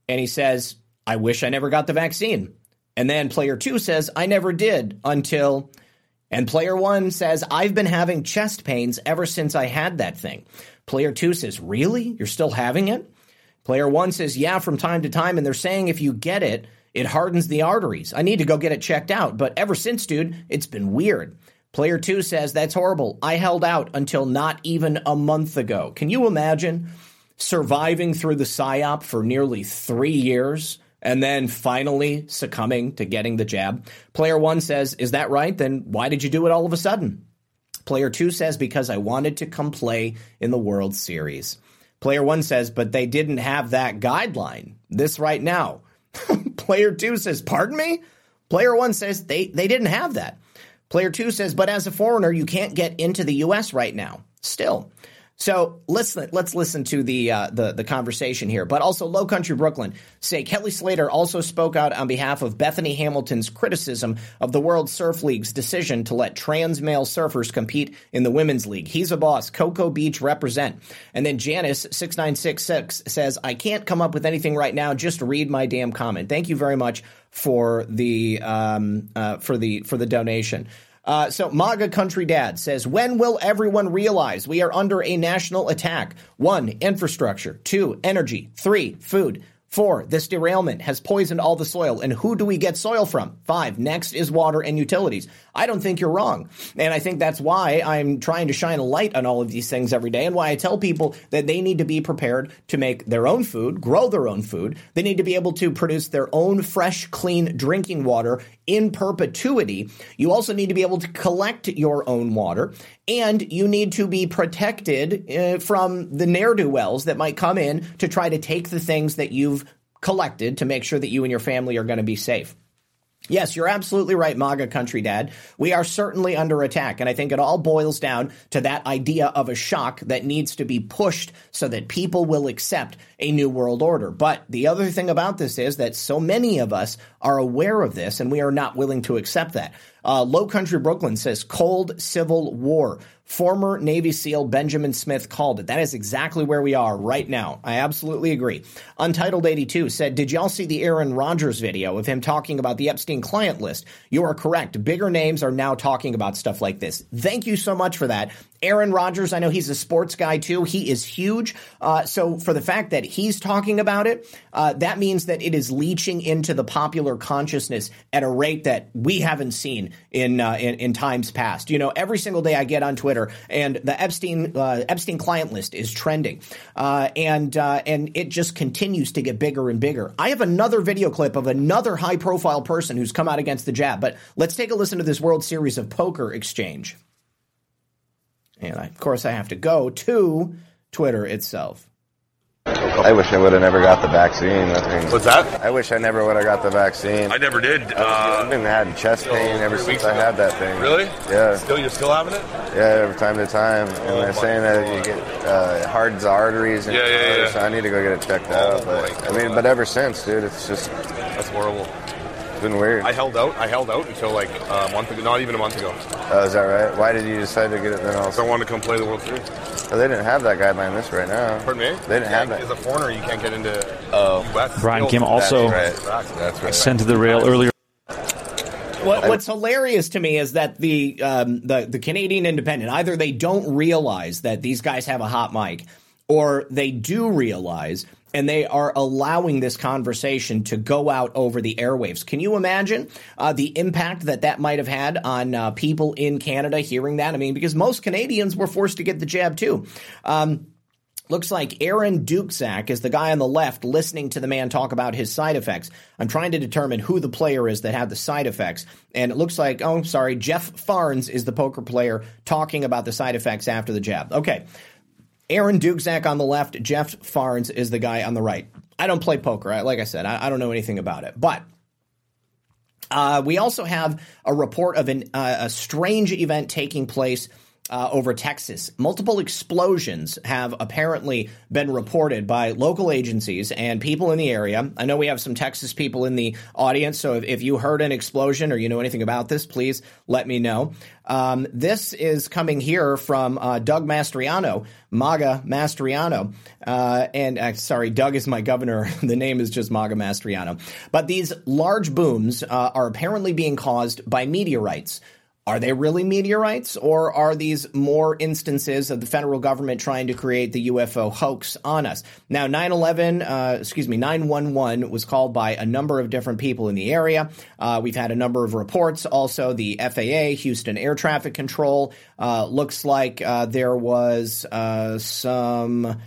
And he says, I wish I never got the vaccine. And then player two says, I never did until and player one says, I've been having chest pains ever since I had that thing. Player two says, Really? You're still having it? Player one says, Yeah, from time to time. And they're saying if you get it, it hardens the arteries. I need to go get it checked out. But ever since, dude, it's been weird. Player two says, That's horrible. I held out until not even a month ago. Can you imagine surviving through the PSYOP for nearly three years? And then finally succumbing to getting the jab. Player one says, Is that right? Then why did you do it all of a sudden? Player two says, Because I wanted to come play in the World Series. Player one says, But they didn't have that guideline. This right now. [laughs] Player two says, Pardon me? Player one says, they, they didn't have that. Player two says, But as a foreigner, you can't get into the U.S. right now. Still. So let's let's listen to the uh, the the conversation here. But also, Low Country Brooklyn say Kelly Slater also spoke out on behalf of Bethany Hamilton's criticism of the World Surf League's decision to let trans male surfers compete in the women's league. He's a boss. Cocoa Beach represent. And then Janice six nine six six says, "I can't come up with anything right now. Just read my damn comment. Thank you very much for the um, uh, for the for the donation." Uh, so MAGA Country Dad says, when will everyone realize we are under a national attack? One, infrastructure. Two, energy. Three, food. Four, this derailment has poisoned all the soil. And who do we get soil from? Five, next is water and utilities. I don't think you're wrong. And I think that's why I'm trying to shine a light on all of these things every day and why I tell people that they need to be prepared to make their own food, grow their own food. They need to be able to produce their own fresh, clean drinking water in perpetuity. You also need to be able to collect your own water and you need to be protected uh, from the ne'er do wells that might come in to try to take the things that you've collected to make sure that you and your family are going to be safe. Yes, you're absolutely right, MAGA country dad. We are certainly under attack. And I think it all boils down to that idea of a shock that needs to be pushed so that people will accept a new world order. But the other thing about this is that so many of us are aware of this and we are not willing to accept that. Uh, Low Country Brooklyn says cold civil war. Former Navy SEAL Benjamin Smith called it. That is exactly where we are right now. I absolutely agree. Untitled 82 said, Did y'all see the Aaron Rodgers video of him talking about the Epstein client list? You are correct. Bigger names are now talking about stuff like this. Thank you so much for that. Aaron Rodgers, I know he's a sports guy too. He is huge. Uh, so for the fact that he's talking about it, uh, that means that it is leaching into the popular consciousness at a rate that we haven't seen in uh, in, in, times past. You know, every single day I get on Twitter and the Epstein uh, Epstein client list is trending, uh, and uh, and it just continues to get bigger and bigger. I have another video clip of another high profile person who's come out against the jab, but let's take a listen to this World Series of Poker exchange. And I, of course, I have to go to Twitter itself. I wish I would have never got the vaccine. I mean, What's that? I wish I never would have got the vaccine. I never did. I've Uh, been having chest pain ever since weeks I had that thing. really? Yeah. Still, you're still having it? Yeah, every time to time. And Oh they're my saying that you get uh, it hardens the arteries. And Yeah, yeah, yeah. So I need to go get it checked Oh out. But my I mean, but ever since, dude, it's just That's horrible. It's been weird. I held out. I held out until like a month ago. Not even a month ago. Oh, is that right? Why did you decide to get it then? So I Also, wanted to come play the World Series. oh, they didn't have that guideline this right now. Pardon me? They didn't have that. As a foreigner, you can't get into uh, US. Brian Kim also That's right. That's right. sent to the rail earlier. What, what's hilarious to me is that the, um, the the Canadian Independent either they don't realize that these guys have a hot mic, or they do realize and they are allowing this conversation to go out over the airwaves. Can you imagine uh, the impact that that might have had on uh, people in Canada hearing that? I mean, because most Canadians were forced to get the jab too. Um, Looks like Aaron Duczak is the guy on the left listening to the man talk about his side effects. I'm trying to determine who the player is that had the side effects. And it looks like, oh, sorry, Jeff Farnes is the poker player talking about the side effects after the jab. Okay. Aaron Duczak on the left, Jeff Farnes is the guy on the right. I don't play poker. I, like I said, I, I don't know anything about it. But uh, we also have a report of an, uh, a strange event taking place uh, over Texas. Multiple explosions have apparently been reported by local agencies and people in the area. I know we have some Texas people in the audience, so if, if you heard an explosion or you know anything about this, please let me know. Um, this is coming here from uh, Doug Mastriano, MAGA Mastriano. Uh, and uh, sorry, Doug is my governor. [laughs] the name is just MAGA Mastriano. But these large booms uh, are apparently being caused by meteorites. Are they really meteorites, or are these more instances of the federal government trying to create the UFO hoax on us? Now, 9 11, uh, excuse me, 911 was called by a number of different people in the area. Uh, we've had a number of reports. Also, the FAA, Houston Air Traffic Control, uh, looks like uh, there was uh, some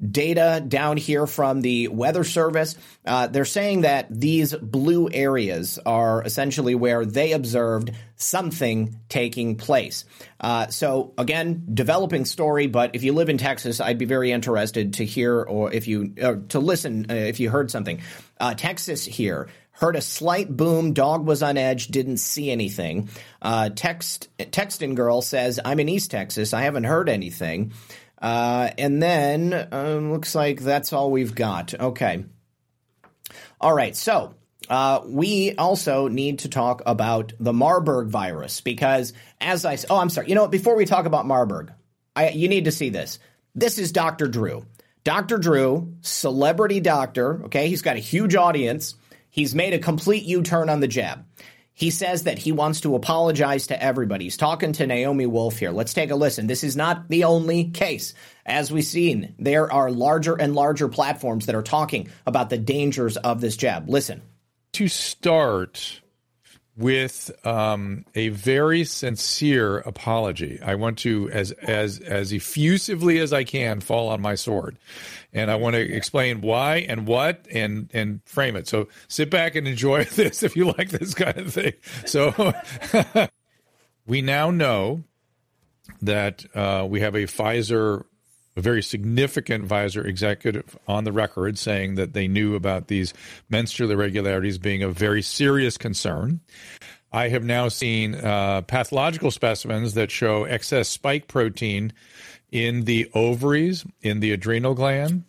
data down here from the Weather Service. Uh, they're saying that these blue areas are essentially where they observed something taking place. Uh, so again, developing story. But if you live in Texas, I'd be very interested to hear or if you or to listen uh, if you heard something. Uh, Texas here. Heard a slight boom. Dog was on edge. Didn't see anything. Uh, text texting girl says, "I'm in East Texas. I haven't heard anything." Uh, and then um, looks like that's all we've got. Okay. All right. So uh, we also need to talk about the Marburg virus because, as I oh, I'm sorry. You know what? Before we talk about Marburg, I, you need to see this. This is Dr. Drew. Dr. Drew, celebrity doctor. Okay, he's got a huge audience. He's made a complete U-turn on the jab. He says that he wants to apologize to everybody. He's talking to Naomi Wolf here. Let's take a listen. This is not the only case. As we've seen, there are larger and larger platforms that are talking about the dangers of this jab. Listen. To start with um, a very sincere apology, I want to, as as as effusively as I can, fall on my sword, and I want to explain why and what and and frame it. So sit back and enjoy [laughs] this if you like this kind of thing. So [laughs] we now know that uh, we have a Pfizer, a very significant Pfizer executive on the record saying that they knew about these menstrual irregularities being a very serious concern. I have now seen uh, pathological specimens that show excess spike protein in the ovaries, in the adrenal gland.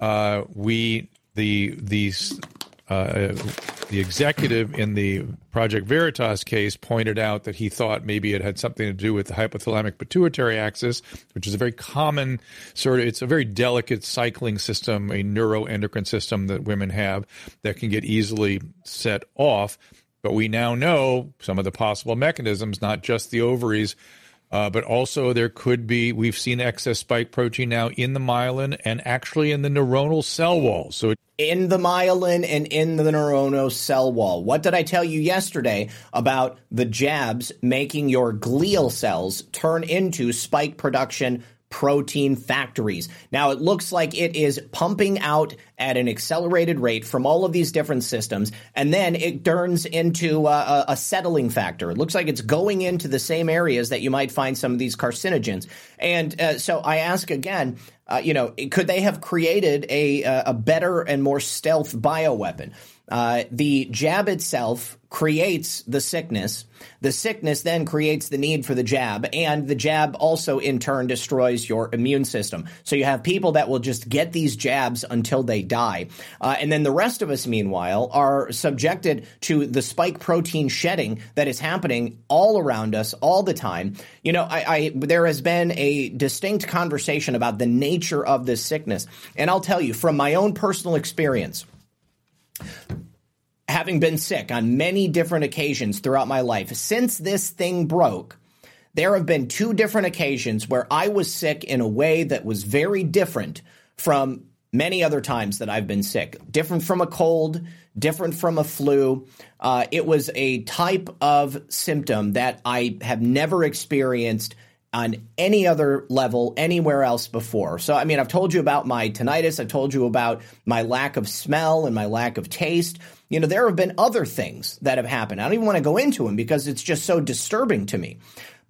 Uh, we the these uh, the executive in the Project Veritas case pointed out that he thought maybe it had something to do with the hypothalamic pituitary axis, which is a very common sort of, it's a very delicate cycling system, a neuroendocrine system that women have that can get easily set off. But we now know some of the possible mechanisms, not just the ovaries, uh, but also there could be, we've seen excess spike protein now in the myelin and actually in the neuronal cell wall. So it in the myelin and in the neuronal cell wall. What did I tell you yesterday about the jabs making your glial cells turn into spike production protein factories. Now, it looks like it is pumping out at an accelerated rate from all of these different systems, and then it turns into a, a settling factor. It looks like it's going into the same areas that you might find some of these carcinogens. And uh, so I ask again, uh, you know, could they have created a, a better and more stealth bioweapon? Uh, the jab itself creates the sickness. The sickness then creates the need for the jab, and the jab also in turn destroys your immune system. So you have people that will just get these jabs until they die. Uh, and then the rest of us, meanwhile, are subjected to the spike protein shedding that is happening all around us all the time. You know, I, I there has been a distinct conversation about the nature of this sickness. And I'll tell you from my own personal experience, having been sick on many different occasions throughout my life, since this thing broke, there have been two different occasions where I was sick in a way that was very different from many other times that I've been sick. Different from a cold, different from a flu. Uh, it was a type of symptom that I have never experienced on any other level anywhere else before. So, I mean, I've told you about my tinnitus, I've told you about my lack of smell and my lack of taste. You know, there have been other things that have happened. I don't even want to go into them because it's just so disturbing to me.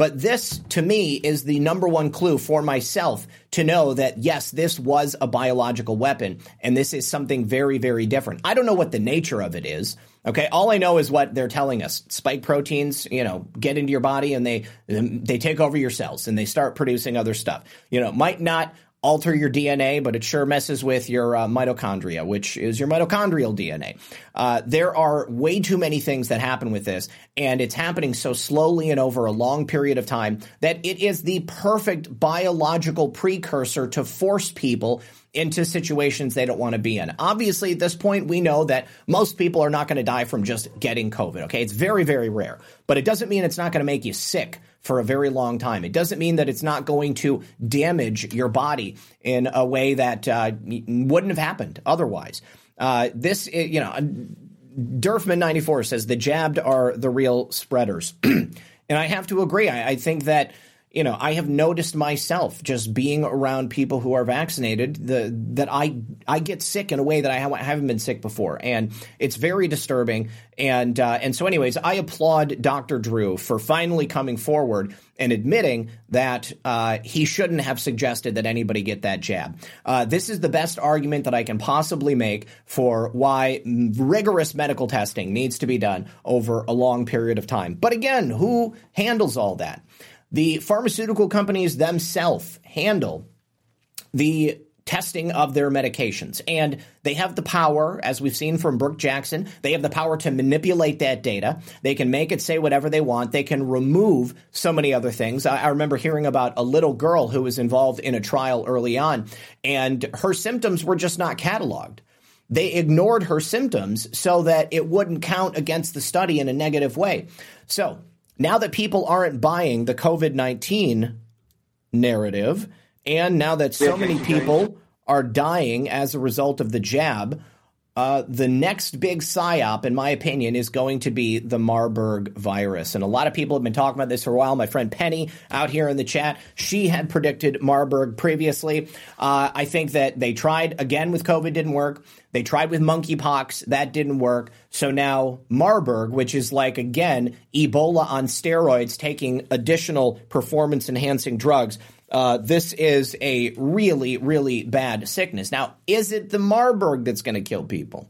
But this, to me, is the number one clue for myself to know that, yes, this was a biological weapon and this is something very, very different. I don't know what the nature of it is. Okay, all I know is what they're telling us. Spike proteins, you know, get into your body and they they take over your cells and they start producing other stuff. You know, might not alter your DNA, but it sure messes with your uh, mitochondria, which is your mitochondrial DNA. Uh, there are way too many things that happen with this, and it's happening so slowly and over a long period of time that it is the perfect biological precursor to force people into situations they don't want to be in. Obviously, at this point, we know that most people are not going to die from just getting COVID. Okay. It's very, very rare, but it doesn't mean it's not going to make you sick for a very long time. It doesn't mean that it's not going to damage your body in a way that uh, wouldn't have happened otherwise. Uh, this, you know, Durfman94 says the jabbed are the real spreaders. [clears throat] and I have to agree. I, I think that you know, I have noticed myself just being around people who are vaccinated the, that I I get sick in a way that I haven't been sick before, and it's very disturbing. And uh, and so, anyways, I applaud Dr. Drew for finally coming forward and admitting that uh, he shouldn't have suggested that anybody get that jab. Uh, this is the best argument that I can possibly make for why rigorous medical testing needs to be done over a long period of time. But again, who handles all that? The pharmaceutical companies themselves handle the testing of their medications. And they have the power, as we've seen from Brook Jackson, they have the power to manipulate that data. They can make it say whatever they want. They can remove so many other things. I, I remember hearing about a little girl who was involved in a trial early on, and her symptoms were just not cataloged. They ignored her symptoms so that it wouldn't count against the study in a negative way. So now that people aren't buying the COVID 19 narrative, and now that so many people are dying as a result of the jab, uh, the next big psyop, in my opinion, is going to be the Marburg virus. And a lot of people have been talking about this for a while. My friend Penny out here in the chat, she had predicted Marburg previously. Uh, I think that they tried again with COVID, didn't work. They tried with monkeypox, that didn't work. So now Marburg, which is like, again, Ebola on steroids, taking additional performance enhancing drugs uh, this is a really, really bad sickness. Now, is it the Marburg that's going to kill people?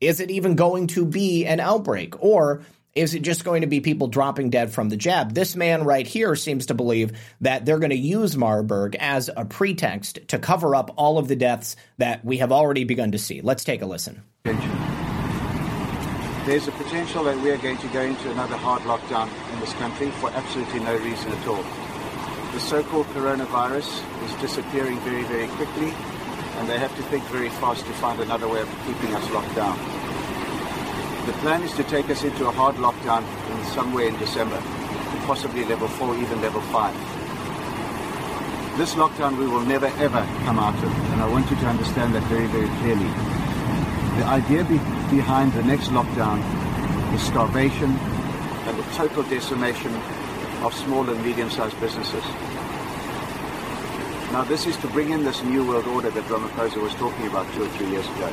Is it even going to be an outbreak? Or is it just going to be people dropping dead from the jab? This man right here seems to believe that they're going to use Marburg as a pretext to cover up all of the deaths that we have already begun to see. Let's take a listen. There's a potential that we are going to go into another hard lockdown in this country for absolutely no reason at all the so-called coronavirus is disappearing very, very quickly, and they have to think very fast to find another way of keeping us locked down. The plan is to take us into a hard lockdown in somewhere in December, possibly level 4, even level 5. This lockdown we will never ever come out of, and I want you to understand that very, very clearly. The idea be- behind the next lockdown is starvation and the total decimation of small and medium-sized businesses. Now, this is to bring in this new world order that Ramaphosa was talking about two or three years ago.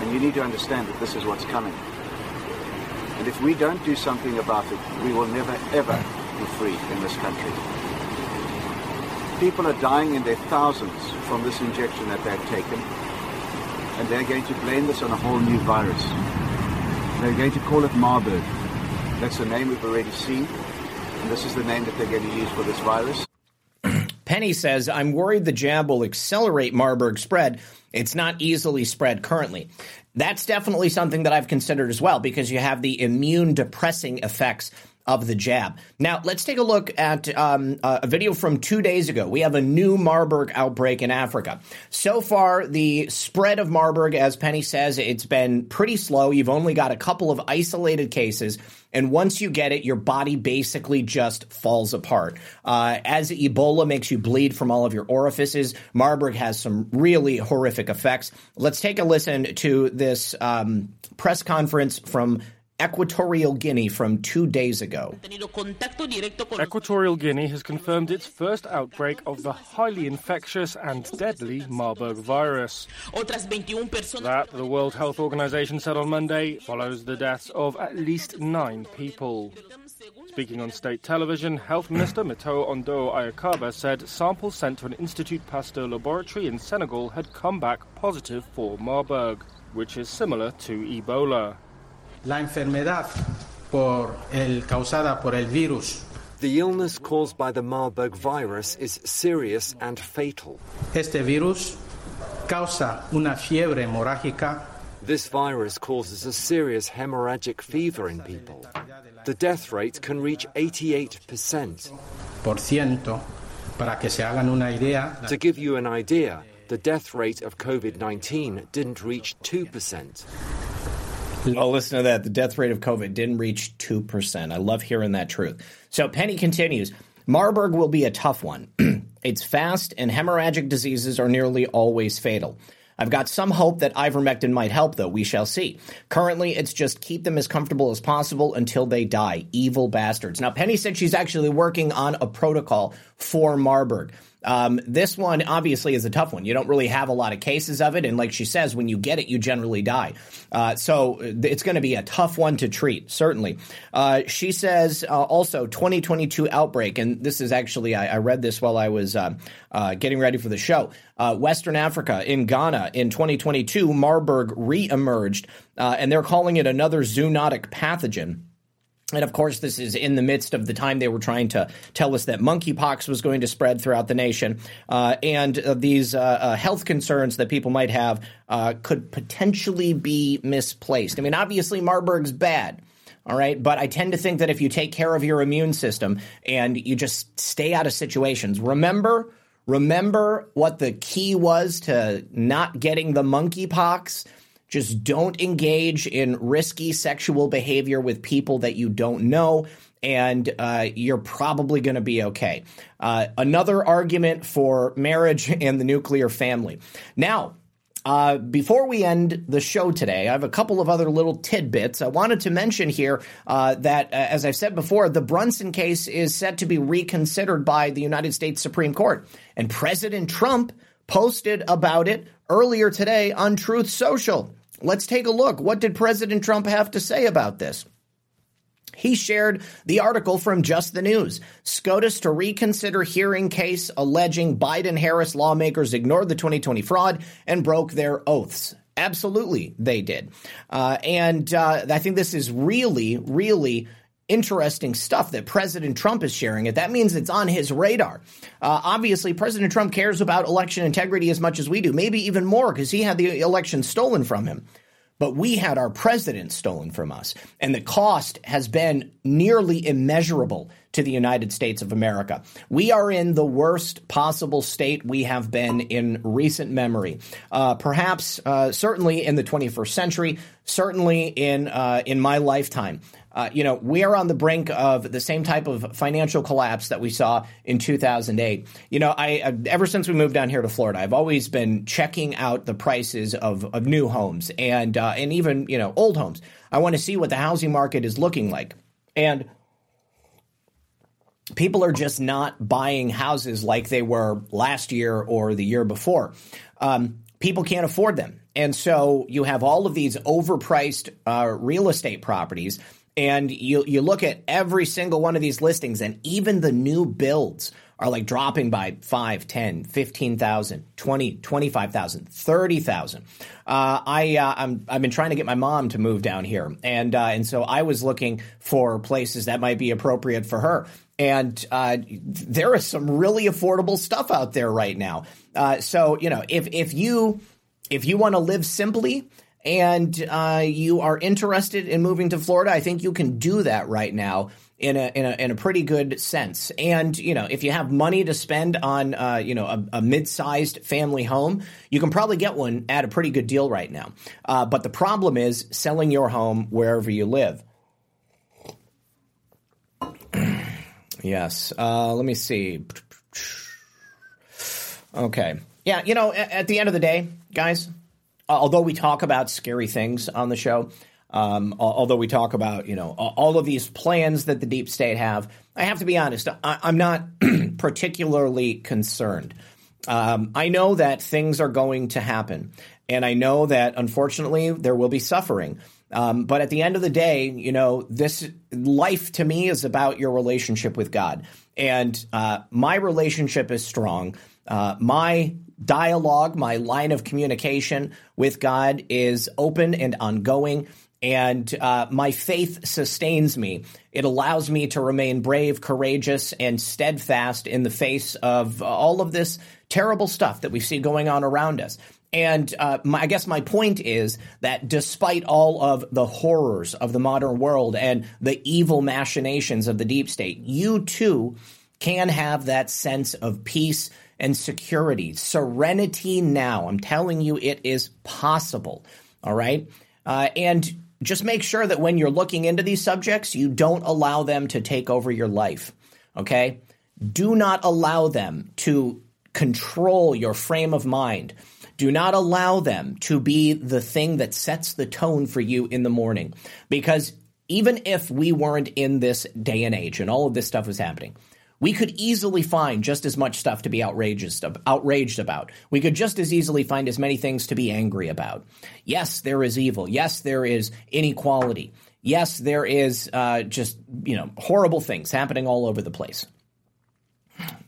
And you need to understand that this is what's coming. And if we don't do something about it, we will never, ever be free in this country. People are dying in their thousands from this injection that they've taken, and they're going to blame this on a whole new virus. They're going to call it Marburg. That's a name we've already seen, and this is the name that they're going to use for this virus. [clears throat] Penny says, I'm worried the jab will accelerate Marburg spread. It's not easily spread currently. That's definitely something that I've considered as well because you have the immune depressing effects of the jab. Now, let's take a look at um, a video from two days ago. We have a new Marburg outbreak in Africa. So far, the spread of Marburg, as Penny says, it's been pretty slow. You've only got a couple of isolated cases. And once you get it, your body basically just falls apart. Uh, as Ebola makes you bleed from all of your orifices, Marburg has some really horrific effects. Let's take a listen to this um, press conference from Equatorial Guinea from two days ago. Equatorial Guinea has confirmed its first outbreak of the highly infectious and deadly Marburg virus. That, the World Health Organization said on Monday, follows the deaths of at least nine people. Speaking on state television, Health Minister Mitoha Ondo'o Ayekaba said samples sent to an Institute Pasteur laboratory in Senegal had come back positive for Marburg, which is similar to Ebola. La enfermedad por el, causada por el virus. The illness caused by the Marburg virus is serious and fatal. Este virus causa una fiebre hemorrágica. This virus causes a serious hemorrhagic fever in people. The death rate can reach 88%. Por ciento, para que se hagan una idea. To give you an idea, the death rate of COVID 19 didn't reach 2%. Oh, listen to that. The death rate of COVID didn't reach 2%. I love hearing that truth. So Penny continues Marburg will be a tough one. [clears throat] it's fast, and hemorrhagic diseases are nearly always fatal. I've got some hope that ivermectin might help, though. We shall see. Currently, it's just keep them as comfortable as possible until they die. Evil bastards. Now, Penny said she's actually working on a protocol for Marburg. Um, this one obviously is a tough one. You don't really have a lot of cases of it, and like she says, when you get it, you generally die. Uh, so it's going to be a tough one to treat, certainly. Uh, she says uh, also 2022 outbreak, and this is actually I, I read this while I was uh, uh, getting ready for the show. Uh, Western Africa in Ghana in 2022, Marburg re-emerged, and they're calling it another zoonotic pathogen. And of course, this is in the midst of the time they were trying to tell us that monkeypox was going to spread throughout the nation, uh, and uh, these uh, uh health concerns that people might have uh, could potentially be misplaced. I mean, obviously, Marburg's bad. All right. But I tend to think that if you take care of your immune system and you just stay out of situations, remember, remember what the key was to not getting the monkeypox just don't engage in risky sexual behavior with people that you don't know, and uh, you're probably going to be okay. Uh, another argument for marriage [laughs] and the nuclear family. Now, uh, before we end the show today, I have a couple of other little tidbits. I wanted to mention here uh, that, uh, as I've said before, the Brunson case is set to be reconsidered by the United States Supreme Court. And President Trump posted about it earlier today on Truth Social. Let's take a look. What did President Trump have to say about this? He shared the article from Just the News. SCOTUS to reconsider hearing case alleging Biden Harris lawmakers ignored the 2020 fraud and broke their oaths. Absolutely, they did. Uh, and uh, I think this is really, really interesting stuff that President Trump is sharing it. That means it's on his radar. Uh, obviously, President Trump cares about election integrity as much as we do, maybe even more because he had the election stolen from him. But we had our president stolen from us, and the cost has been nearly immeasurable to the United States of America. We are in the worst possible state we have been in recent memory. Uh, perhaps, uh, certainly in the 21st century, certainly in uh, in my lifetime. Uh, you know, we are on the brink of the same type of financial collapse that we saw in 2008. You know, I ever since we moved down here to Florida, I've always been checking out the prices of, of new homes and uh, and even you know old homes. I want to see what the housing market is looking like. And people are just not buying houses like they were last year or the year before. Um, people can't afford them. And so you have all of these overpriced uh, real estate properties, and you, you look at every single one of these listings, and even the new builds are like dropping by 5, 10, 15,000, 20, 25,000, 30,000. Uh, I, uh, I'm, I've been trying to get my mom to move down here. And, uh, and so I was looking for places that might be appropriate for her. And uh, there is some really affordable stuff out there right now. Uh, so, you know, if, if you, if you want to live simply, and uh, you are interested in moving to Florida, I think you can do that right now in a, in a in a pretty good sense. And you know, if you have money to spend on uh, you know a, a mid-sized family home, you can probably get one at a pretty good deal right now. Uh, but the problem is selling your home wherever you live. [clears throat] yes. Uh, let me see. Okay. Yeah. You know, at, at the end of the day, guys, although we talk about scary things on the show, um, although we talk about you know all of these plans that the deep state have, I have to be honest. I, am not [clears throat] particularly concerned. Um, I know that things are going to happen, and I know that unfortunately there will be suffering. Um, but at the end of the day, you know, this life to me is about your relationship with God, and uh, my relationship is strong. Uh, my dialogue, my line of communication with God is open and ongoing and uh, my faith sustains me. It allows me to remain brave, courageous, and steadfast in the face of all of this terrible stuff that we see going on around us. And uh, my, I guess my point is that despite all of the horrors of the modern world and the evil machinations of the deep state, you too can have that sense of peace and security, serenity now. I'm telling you, it is possible. All right. Uh, and just make sure that when you're looking into these subjects, you don't allow them to take over your life. Okay? Do not allow them to control your frame of mind. Do not allow them to be the thing that sets the tone for you in the morning. Because even if we weren't in this day and age and all of this stuff was happening, we could easily find just as much stuff to be outrageous, outraged about. We could just as easily find as many things to be angry about. Yes, there is evil. Yes, there is inequality. Yes, there is uh, just you know horrible things happening all over the place.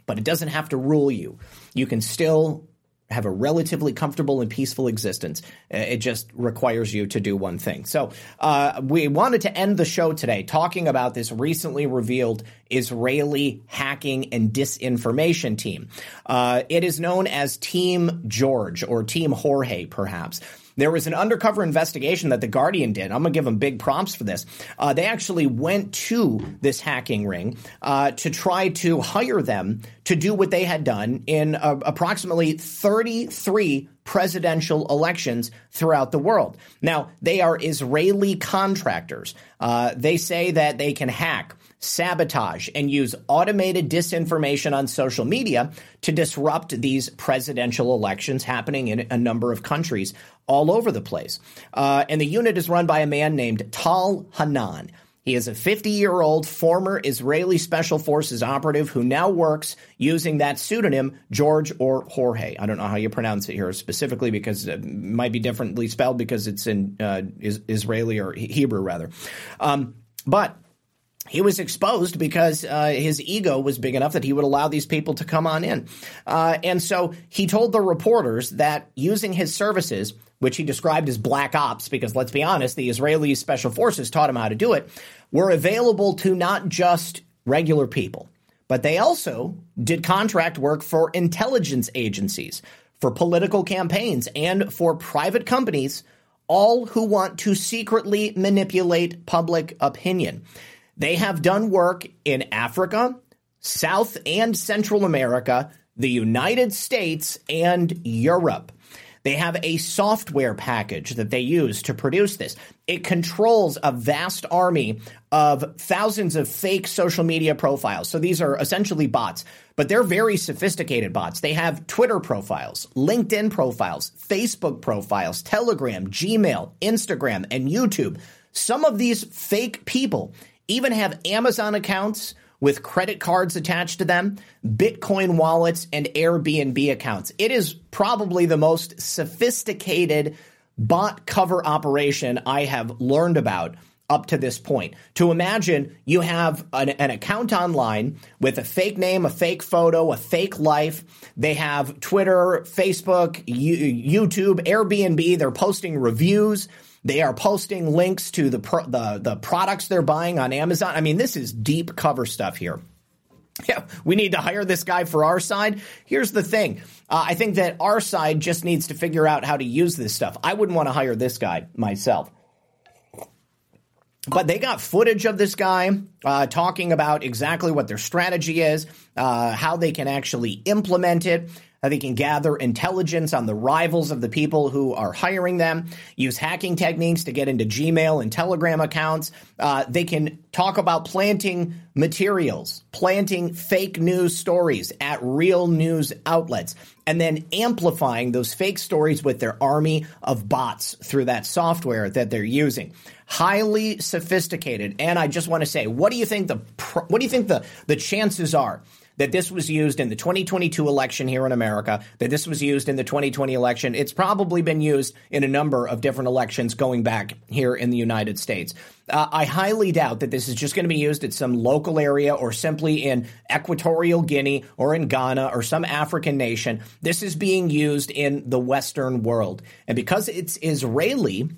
But it doesn't have to rule you. You can still have a relatively comfortable and peaceful existence. Uh, it just requires you to do one thing. So, uh, we wanted to end the show today talking about this recently revealed Israeli hacking and disinformation team. Uh, it is known as Team George or Team Jorge, perhaps. There was an undercover investigation that The Guardian did. I'm going to give them big prompts for this. Uh, they actually went to this hacking ring uh, to try to hire them to do what they had done in uh, approximately 33 presidential elections throughout the world. Now, they are Israeli contractors. Uh, they say that they can hack sabotage, and use automated disinformation on social media to disrupt these presidential elections happening in a number of countries all over the place. Uh, and the unit is run by a man named Tal Hanan. He is a 50 year old former Israeli Special Forces operative who now works using that pseudonym, George or Jorge. I don't know how you pronounce it here specifically because it might be differently spelled because it's in uh, is- Israeli or Hebrew, rather. Um, but he was exposed because uh, his ego was big enough that he would allow these people to come on in. Uh, and so he told the reporters that using his services, which he described as black ops, because let's be honest, the Israeli special forces taught him how to do it, were available to not just regular people, but they also did contract work for intelligence agencies, for political campaigns, and for private companies, all who want to secretly manipulate public opinion. They have done work in Africa, South and Central America, the United States, and Europe. They have a software package that they use to produce this. It controls a vast army of thousands of fake social media profiles. So these are essentially bots, but they're very sophisticated bots. They have Twitter profiles, LinkedIn profiles, Facebook profiles, Telegram, Gmail, Instagram, and YouTube. Some of these fake people even have Amazon accounts with credit cards attached to them, Bitcoin wallets, and Airbnb accounts. It is probably the most sophisticated bot cover operation I have learned about up to this point. To imagine you have an, an, account online with a fake name, a fake photo, a fake life. They have Twitter, Facebook, YouTube, Airbnb. They're posting reviews. They are posting links to the, pro- the the products they're buying on Amazon. I mean, this is deep cover stuff here. Yeah, we need to hire this guy for our side. Here's the thing. Uh, I think that our side just needs to figure out how to use this stuff. I wouldn't want to hire this guy myself. But they got footage of this guy uh, talking about exactly what their strategy is, uh, how they can actually implement it. Uh, they can gather intelligence on the rivals of the people who are hiring them, use hacking techniques to get into Gmail and Telegram accounts. Uh, they can talk about planting materials, planting fake news stories at real news outlets, and then amplifying those fake stories with their army of bots through that software that they're using. Highly sophisticated. And I just want to say, what do you think the what do you think the the chances are that this was used in the 2022 election here in America, that this was used in the 2020 election. It's probably been used in a number of different elections going back here in the United States. Uh, I highly doubt that this is just going to be used at some local area or simply in Equatorial Guinea or in Ghana or some African nation. This is being used in the Western world. And because it's Israeli,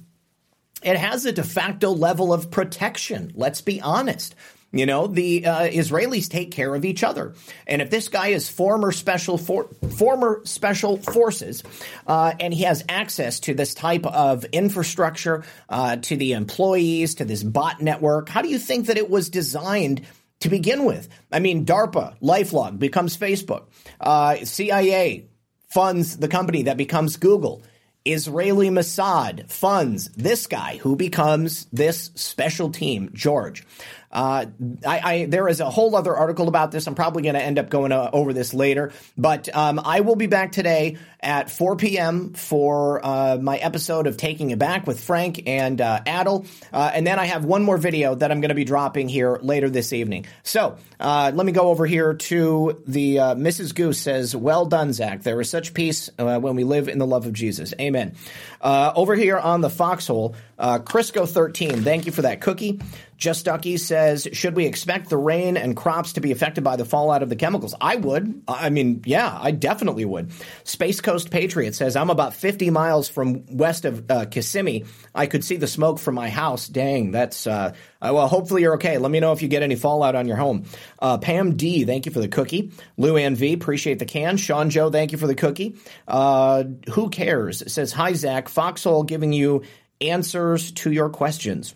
it has a de facto level of protection. Let's be honest. You know, the uh, Israelis take care of each other, and if this guy is former special for, former special forces, uh, and he has access to this type of infrastructure, uh, to the employees, to this bot network, how do you think that it was designed? To begin with, I mean, DARPA, LifeLog becomes Facebook. Uh, CIA funds the company that becomes Google. Israeli Mossad funds this guy who becomes this special team, George. Uh, I, I, there is a whole other article about this. I'm probably going to end up going uh, over this later, but um, I will be back today at 4 p.m. for uh, my episode of Taking It Back with Frank and uh, Adel, uh, and then I have one more video that I'm going to be dropping here later this evening. So uh, let me go over here to the Mrs. Goose says, "Well done, Zak. There is such peace when we live in the love of Jesus. Amen." over here on the Foxhole, Crisco 13. Thank you for that cookie. Just Ducky says, should we expect the rain and crops to be affected by the fallout of the chemicals? I would. I mean, yeah, I definitely would. Space Coast Patriot says, I'm about 50 miles from west of uh, Kissimmee. I could see the smoke from my house. Dang, that's, uh, uh, well, hopefully you're okay. Let me know if you get any fallout on your home. Uh, Pam D, thank you for the cookie. Lou Ann V, appreciate the can. Sean Joe, thank you for the cookie. Uh, who cares? says, hi, Zak. Foxhole giving you answers to your questions.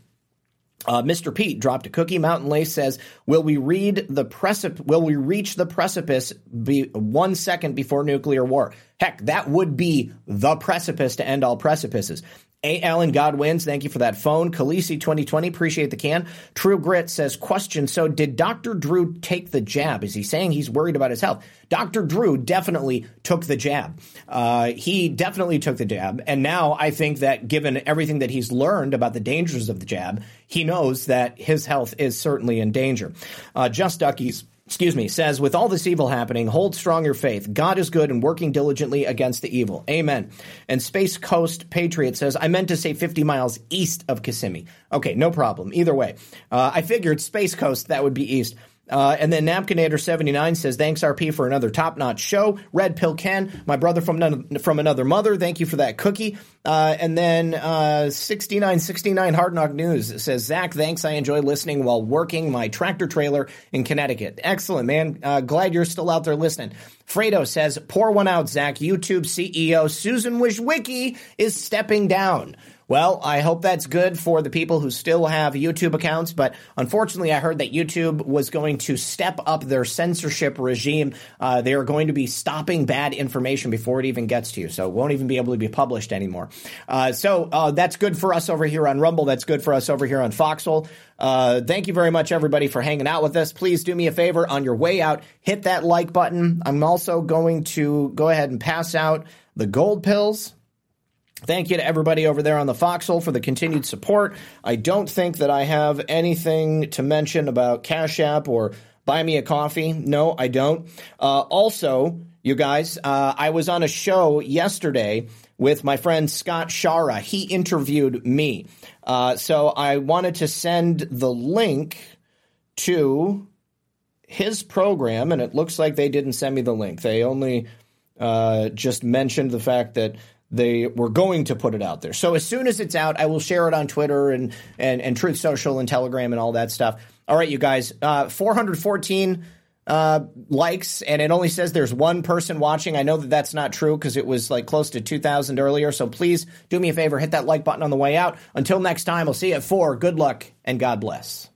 Uh, Mr. Pete dropped a cookie. Mountain Lace says, "Will we read the precip- Will we reach the precipice be one second before nuclear war? Heck, that would be the precipice to end all precipices. A. Allen Godwins, thank you for that phone. Khaleesi 2020, appreciate the can. True Grit says, question, so did Dr. Drew take the jab? Is he saying he's worried about his health? Dr. Drew definitely took the jab. Uh, he definitely took the jab. And now I think that given everything that he's learned about the dangers of the jab, he knows that his health is certainly in danger. Uh, Just Duckies excuse me, says, with all this evil happening, hold strong your faith. God is good and working diligently against the evil. Amen. And Space Coast Patriot says, I meant to say 50 miles east of Kissimmee. Okay, no problem. Either way. Uh, I figured Space Coast, that would be east. Uh, and then Napkinator79 says, thanks RP for another top notch show. Red Pill Ken, my brother from, none, from another mother, thank you for that cookie. Uh, and then uh, 6969 Hard Knock News says, Zak, thanks. I enjoy listening while working my tractor trailer in Connecticut. Excellent, man. Uh, glad you're still out there listening. Fredo says, pour one out, Zak. YouTube CEO Susan Wojcicki is stepping down. Well, I hope that's good for the people who still have YouTube accounts, but unfortunately, I heard that YouTube was going to step up their censorship regime. Uh, they are going to be stopping bad information before it even gets to you, so it won't even be able to be published anymore. Uh, so uh, that's good for us over here on Rumble. That's good for us over here on Foxhole. Uh, thank you very much, everybody, for hanging out with us. Please do me a favor on your way out, hit that like button. I'm also going to go ahead and pass out the gold pills. Thank you to everybody over there on the Foxhole for the continued support. I don't think that I have anything to mention about Cash App or buy me a coffee? No, I don't. Uh, also, you guys, uh, I was on a show yesterday with my friend Scott Shara. He interviewed me. Uh, so I wanted to send the link to his program, and it looks like they didn't send me the link. They only uh, just mentioned the fact that they were going to put it out there. So as soon as it's out, I will share it on Twitter and and, and Truth Social and Telegram and all that stuff. All right, you guys, uh, 414 uh, likes, and it only says there's one person watching. I know that that's not true because it was like close to 2,000 earlier. So please do me a favor, hit that like button on the way out. Until next time, I'll see you at four. Good luck and God bless.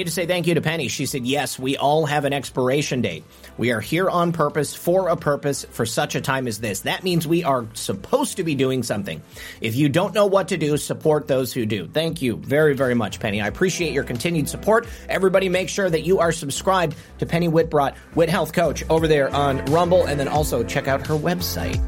Need to say thank you to Penny. She said, Yes, we all have an expiration date. We are here on purpose, for a purpose, for such a time as this. That means we are supposed to be doing something. If you don't know what to do, support those who do. Thank you very, very much, Penny. I appreciate your continued support. Everybody, make sure that you are subscribed to Penny Whitbrot, Wit Health Coach, over there on Rumble, and then also check out her website.